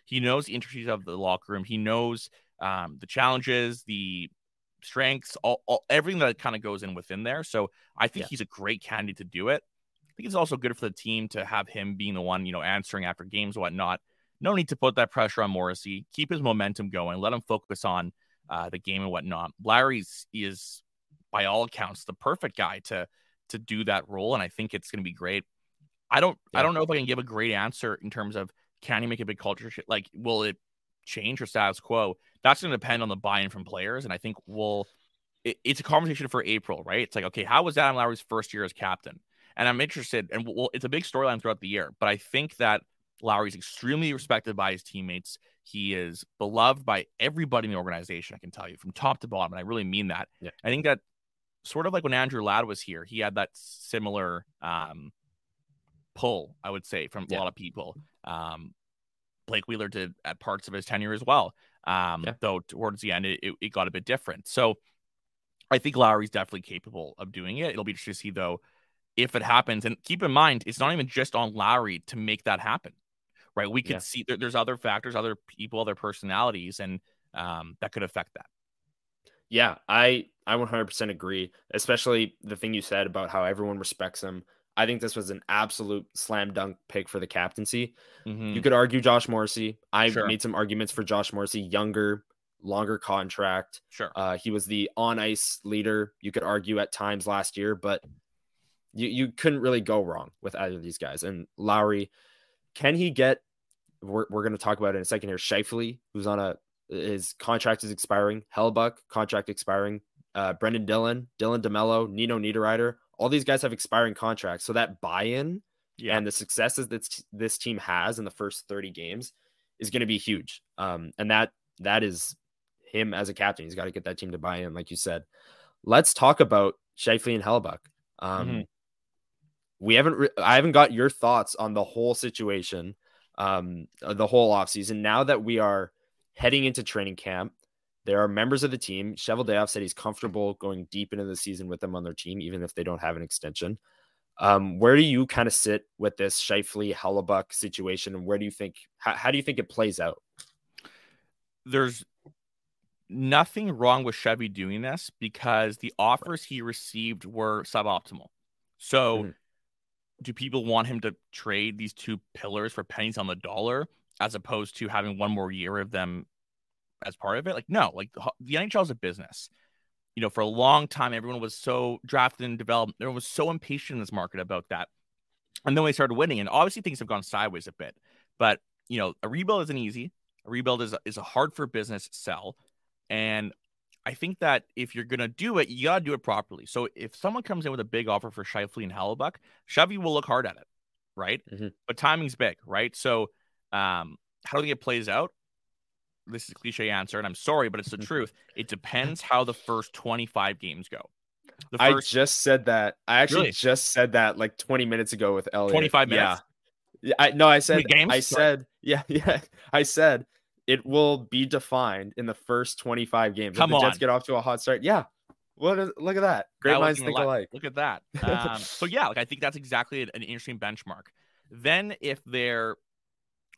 He knows the intricacies of the locker room. He knows um, the challenges, the strengths, all, all everything that kind of goes in within there. So I think Yeah. he's a great candidate to do it. I think it's also good for the team to have him being the one, you know, answering after games and whatnot. No need to put that pressure on Morrissey. Keep his momentum going. Let him focus on uh, the game and whatnot. Lowry's is, by all accounts, the perfect guy to to do that role, and I think it's going to be great. I don't, I don't know if I can give a great answer in terms of can he make a big culture shift? Like, will it change or status quo? That's going to depend on the buy-in from players, and I think we'll. It, it's a conversation for April, right? It's like, okay, how was Adam Lowry's first year as captain? And I'm interested, and well, it's a big storyline throughout the year, but I think that Lowry's extremely respected by his teammates. He is beloved by everybody in the organization. I can tell you from top to bottom, and I really mean that. Yeah. I think that sort of like when Andrew Ladd was here, he had that similar um, pull, I would say, from Yeah. a lot of people. Um, Blake Wheeler did at parts of his tenure as well. Um, Yeah. Though towards the end, it, it, it got a bit different. So I think Lowry's definitely capable of doing it. It'll be interesting to see, though, if it happens. And keep in mind, it's not even just on Lowry to make that happen, right? We could Yeah. see there, there's other factors, other people, other personalities, and um, that could affect that. Yeah, I I 100% agree, especially the thing you said about how everyone respects him. I think this was an absolute slam dunk pick for the captaincy. Mhm. You could argue Josh Morrissey. I Sure. made some arguments for Josh Morrissey, younger, longer contract. Sure. Uh, he was the on ice leader. You could argue at times last year, but you, you couldn't really go wrong with either of these guys. And Lowry, can he get? We're, we're going to talk about it in a second here. Scheifele, who's on a his contract is expiring. Hellebuyck contract expiring. Uh, Brenden Dillon, Dylan DeMelo, Nino Niederreiter. All these guys have expiring contracts. So that buy-in yeah. and the successes that this, team has in the first 30 games is going to be huge. Um, and that that is him as a captain. He's got to get that team to buy in, like you said. Let's talk about Scheifele and Hellebuyck. Um, Mhm. We haven't. Re- I haven't got your thoughts on the whole situation, um, the whole offseason. Now that we are heading into training camp, there are members of the team. Cheveldayoff said he's comfortable going deep into the season with them on their team, even if they don't have an extension. Um, where do you kind of sit with this Scheifele Hellebuyck situation, and where do you think how, how do you think it plays out? there's nothing wrong with Chevy doing this because the offers he received were suboptimal. So, Mhm. do people want him to trade these two pillars for pennies on the dollar as opposed to having one more year of them as part of it? Like, no, like the, NHL is a business. You know, for a long time, everyone was so drafted and developed. Everyone was so impatient in this market about that. And then we started winning, and obviously things have gone sideways a bit. But you know, a rebuild isn't easy. A rebuild is is a hard for business sell, and I think that if you're gonna do it, you gotta do it properly. So if someone comes in with a big offer for Scheifele and Hellebuyck, Chevy will look hard at it, right? Mhm. But timing's big, right? So um, how do you think it plays out? This is a cliche answer, and I'm sorry, but it's the truth. It depends how the first 25 games go. The I just said that. I actually Really? just said that like 20 minutes ago with Elliott. 25 minutes? Yeah, I no, I said? I said yeah, yeah. I said it will be defined in the first 25 games. Come if the Jets on. get off to a hot start. Yeah. What is, look at that. Great That minds think alike. Look at that. Um, so yeah, like I think that's exactly an interesting benchmark. Then if they're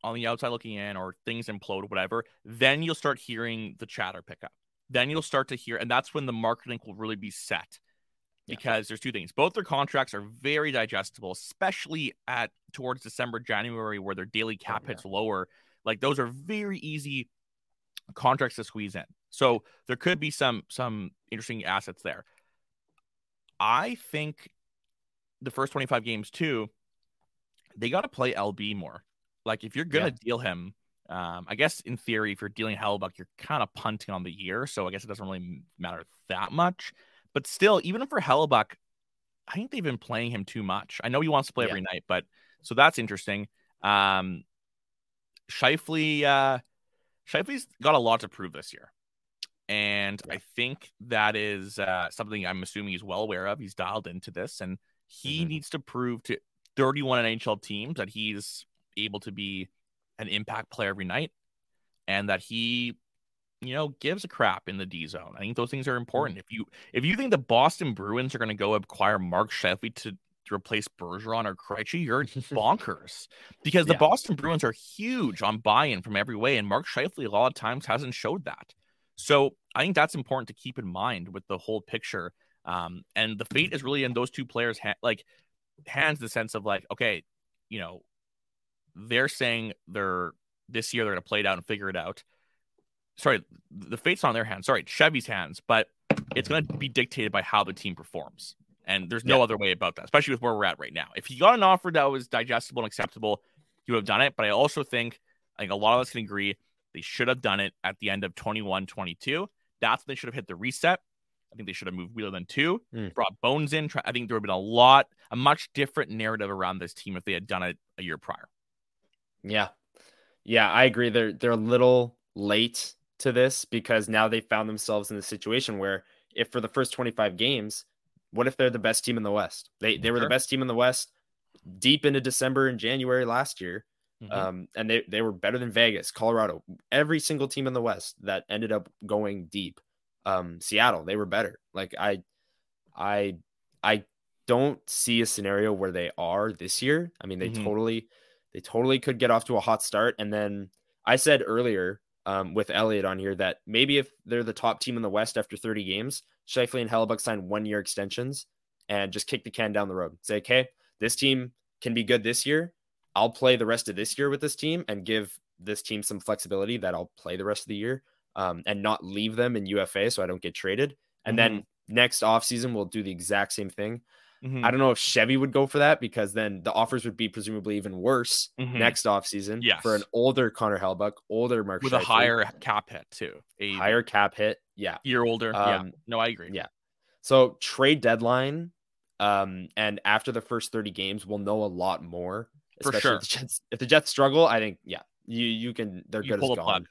on the outside looking in or things implode, whatever, then you'll start hearing the chatter pick up. Then you'll start to hear, and that's when the marketing will really be set. Because there's two things. Both their contracts are very digestible, especially at towards December, January, where their daily oh, cap yeah. hits lower. Like those are very easy contracts to squeeze in. So there could be some some interesting assets there. I think the first 25 games too, they got to play LB more. Like if you're gonna Yeah. deal him, um, I guess in theory, if you're dealing Hellebuyck, you're kind of punting on the year. So I guess it doesn't really matter that much. But still, even for Hellebuyck, I think they've been playing him too much. I know he wants to play Yeah. every night, but so that's interesting. Um, Scheifele, uh, Scheifele's got a lot to prove this year. And I think that is uh, something I'm assuming he's well aware of. He's dialed into this, and he Mhm. needs to prove to 31 NHL teams that he's able to be an impact player every night and that he you know gives a crap in the D zone. I think those things are important. If you if you think the Boston Bruins are going to go acquire Mark Scheifele to, to replace Bergeron or Krejci, you're bonkers because the Yeah. Boston Bruins are huge on buy-in from every way, and Mark Scheifele a lot of times hasn't showed that. So I think that's important to keep in mind with the whole picture. Um, and the fate is really in those two players' ha- like hands. The sense of like, okay, you know, they're saying they're this year they're going to play it out and figure it out. Sorry, the fate's on their hands. Sorry, Chevy's hands, but it's going to be dictated by how the team performs. And there's no Yeah. other way about that, especially with where we're at right now. If he got an offer that was digestible and acceptable, he would have done it. But I also think, I think a lot of us can agree they should have done it at the end of 21 22. That's when they should have hit the reset. I think they should have moved Wheeler than two, Mm. brought Bones in. I think there would have been a lot, a much different narrative around this team if they had done it a year prior. Yeah. Yeah, I agree. They're they're a little late to this because now they found themselves in the situation where if for the first 25 games, what if they're the best team in the West? They they were Sure. the best team in the West deep into December and January last year. Mhm. Um, and they, they were better than Vegas, Colorado, every single team in the West that ended up going deep. Um, Seattle, they were better. Like I, I, I don't see a scenario where they are this year. I mean, they Mhm. totally, they totally could get off to a hot start. And then I said earlier um, with Elliott on here that maybe if they're the top team in the West after 30 games, Scheifele and Hellebuyck sign one year extensions and just kick the can down the road. Say, okay, this team can be good this year. I'll play the rest of this year with this team and give this team some flexibility that I'll play the rest of the year um, and not leave them in UFA so I don't get traded. And then next offseason, we'll do the exact same thing. Mhm. I don't know if Chevy would go for that because then the offers would be presumably even worse Mhm. next offseason Yes. for an older Connor Hellebuyck, older Mark with a higher cap hit too, a higher cap hit. Yeah. year older. yeah, Um, no, I agree. yeah. So trade deadline, um, and after the first 30 games, we'll know a lot more. For sure. If the, Jets, if the Jets struggle, I think, yeah, you you can they're good as gone. plug.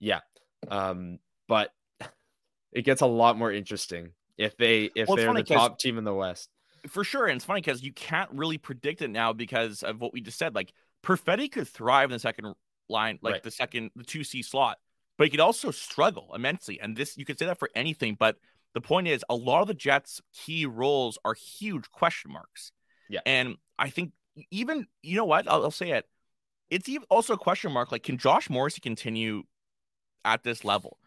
Yeah. Um, but it gets a lot more interesting if they if Well, they're the top team in the West. For sure. And it's funny because you can't really predict it now because of what we just said. Like Perfetti could thrive in the second line, like Right. the second, the two C slot, but he could also struggle immensely. And this, you could say that for anything. But the point is, a lot of the Jets' key roles are huge question marks. Yeah. And I think even, you know what? I'll, I'll say it. It's even also a question mark. Like, can Josh Morrissey continue at this level?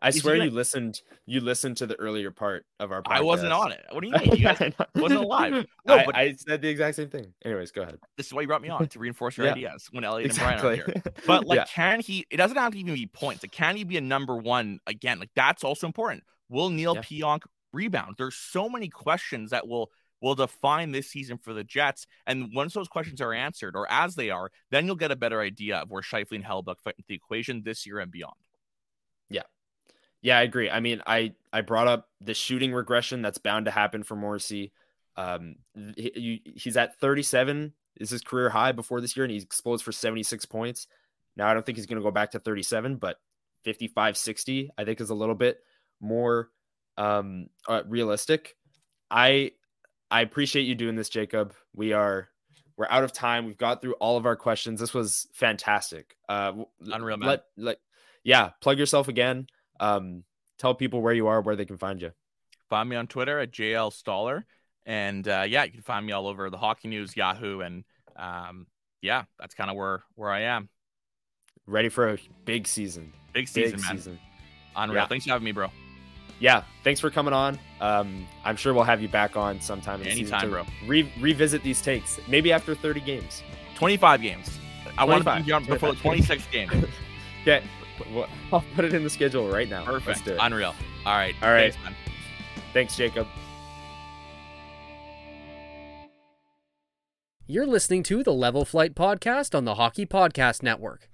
I Is swear you listened you listened to the earlier part of our podcast. I wasn't on it. What do you mean? You guys, wasn't alive. No, I, but- I said the exact same thing. Anyways, go ahead. this is why you brought me on to reinforce your Yeah. ideas when Elliott and Brian are here. But like, Yeah. can he? It doesn't have to even be points. Like, can he be a number one again? Like, that's also important. Will Neil Yeah. Pionk rebound? There's so many questions that will will define this season for the Jets. And once those questions are answered, or as they are, then you'll get a better idea of where Scheifele and Hellebuyck fit into the equation this year and beyond. Yeah, I agree. I mean, I I brought up the shooting regression that's bound to happen for Morrissey. Um, he, he's at 37 is his career high before this year, and he explodes for 76 points. Now, I don't think he's going to go back to 37, but 55, 60, I think is a little bit more um, uh, realistic. I I appreciate you doing this, Jacob. We are we're out of time. We've got through all of our questions. This was fantastic. Uh, Unreal, man. Let, let yeah, plug yourself again. Um, tell people where you are, where they can find you. Find me on Twitter at JL Stoller. And uh, yeah, you can find me all over the hockey news, Yahoo, and um, yeah, that's kind of where where I am. ready for a big season. Big season, big man. season. Unreal. Yeah. Thanks for having me, bro. Yeah, thanks for coming on. Um, I'm sure we'll have you back on sometime in the season Anytime, bro. Re- revisit these takes, maybe after 30 games. 25 games. I want to be before the 26th game. Okay, well, I'll put it in the schedule right now. Perfect. Unreal. All right. All right. Thanks, man. Thanks, Jacob. You're listening to the Level Flight Podcast on the Hockey Podcast Network.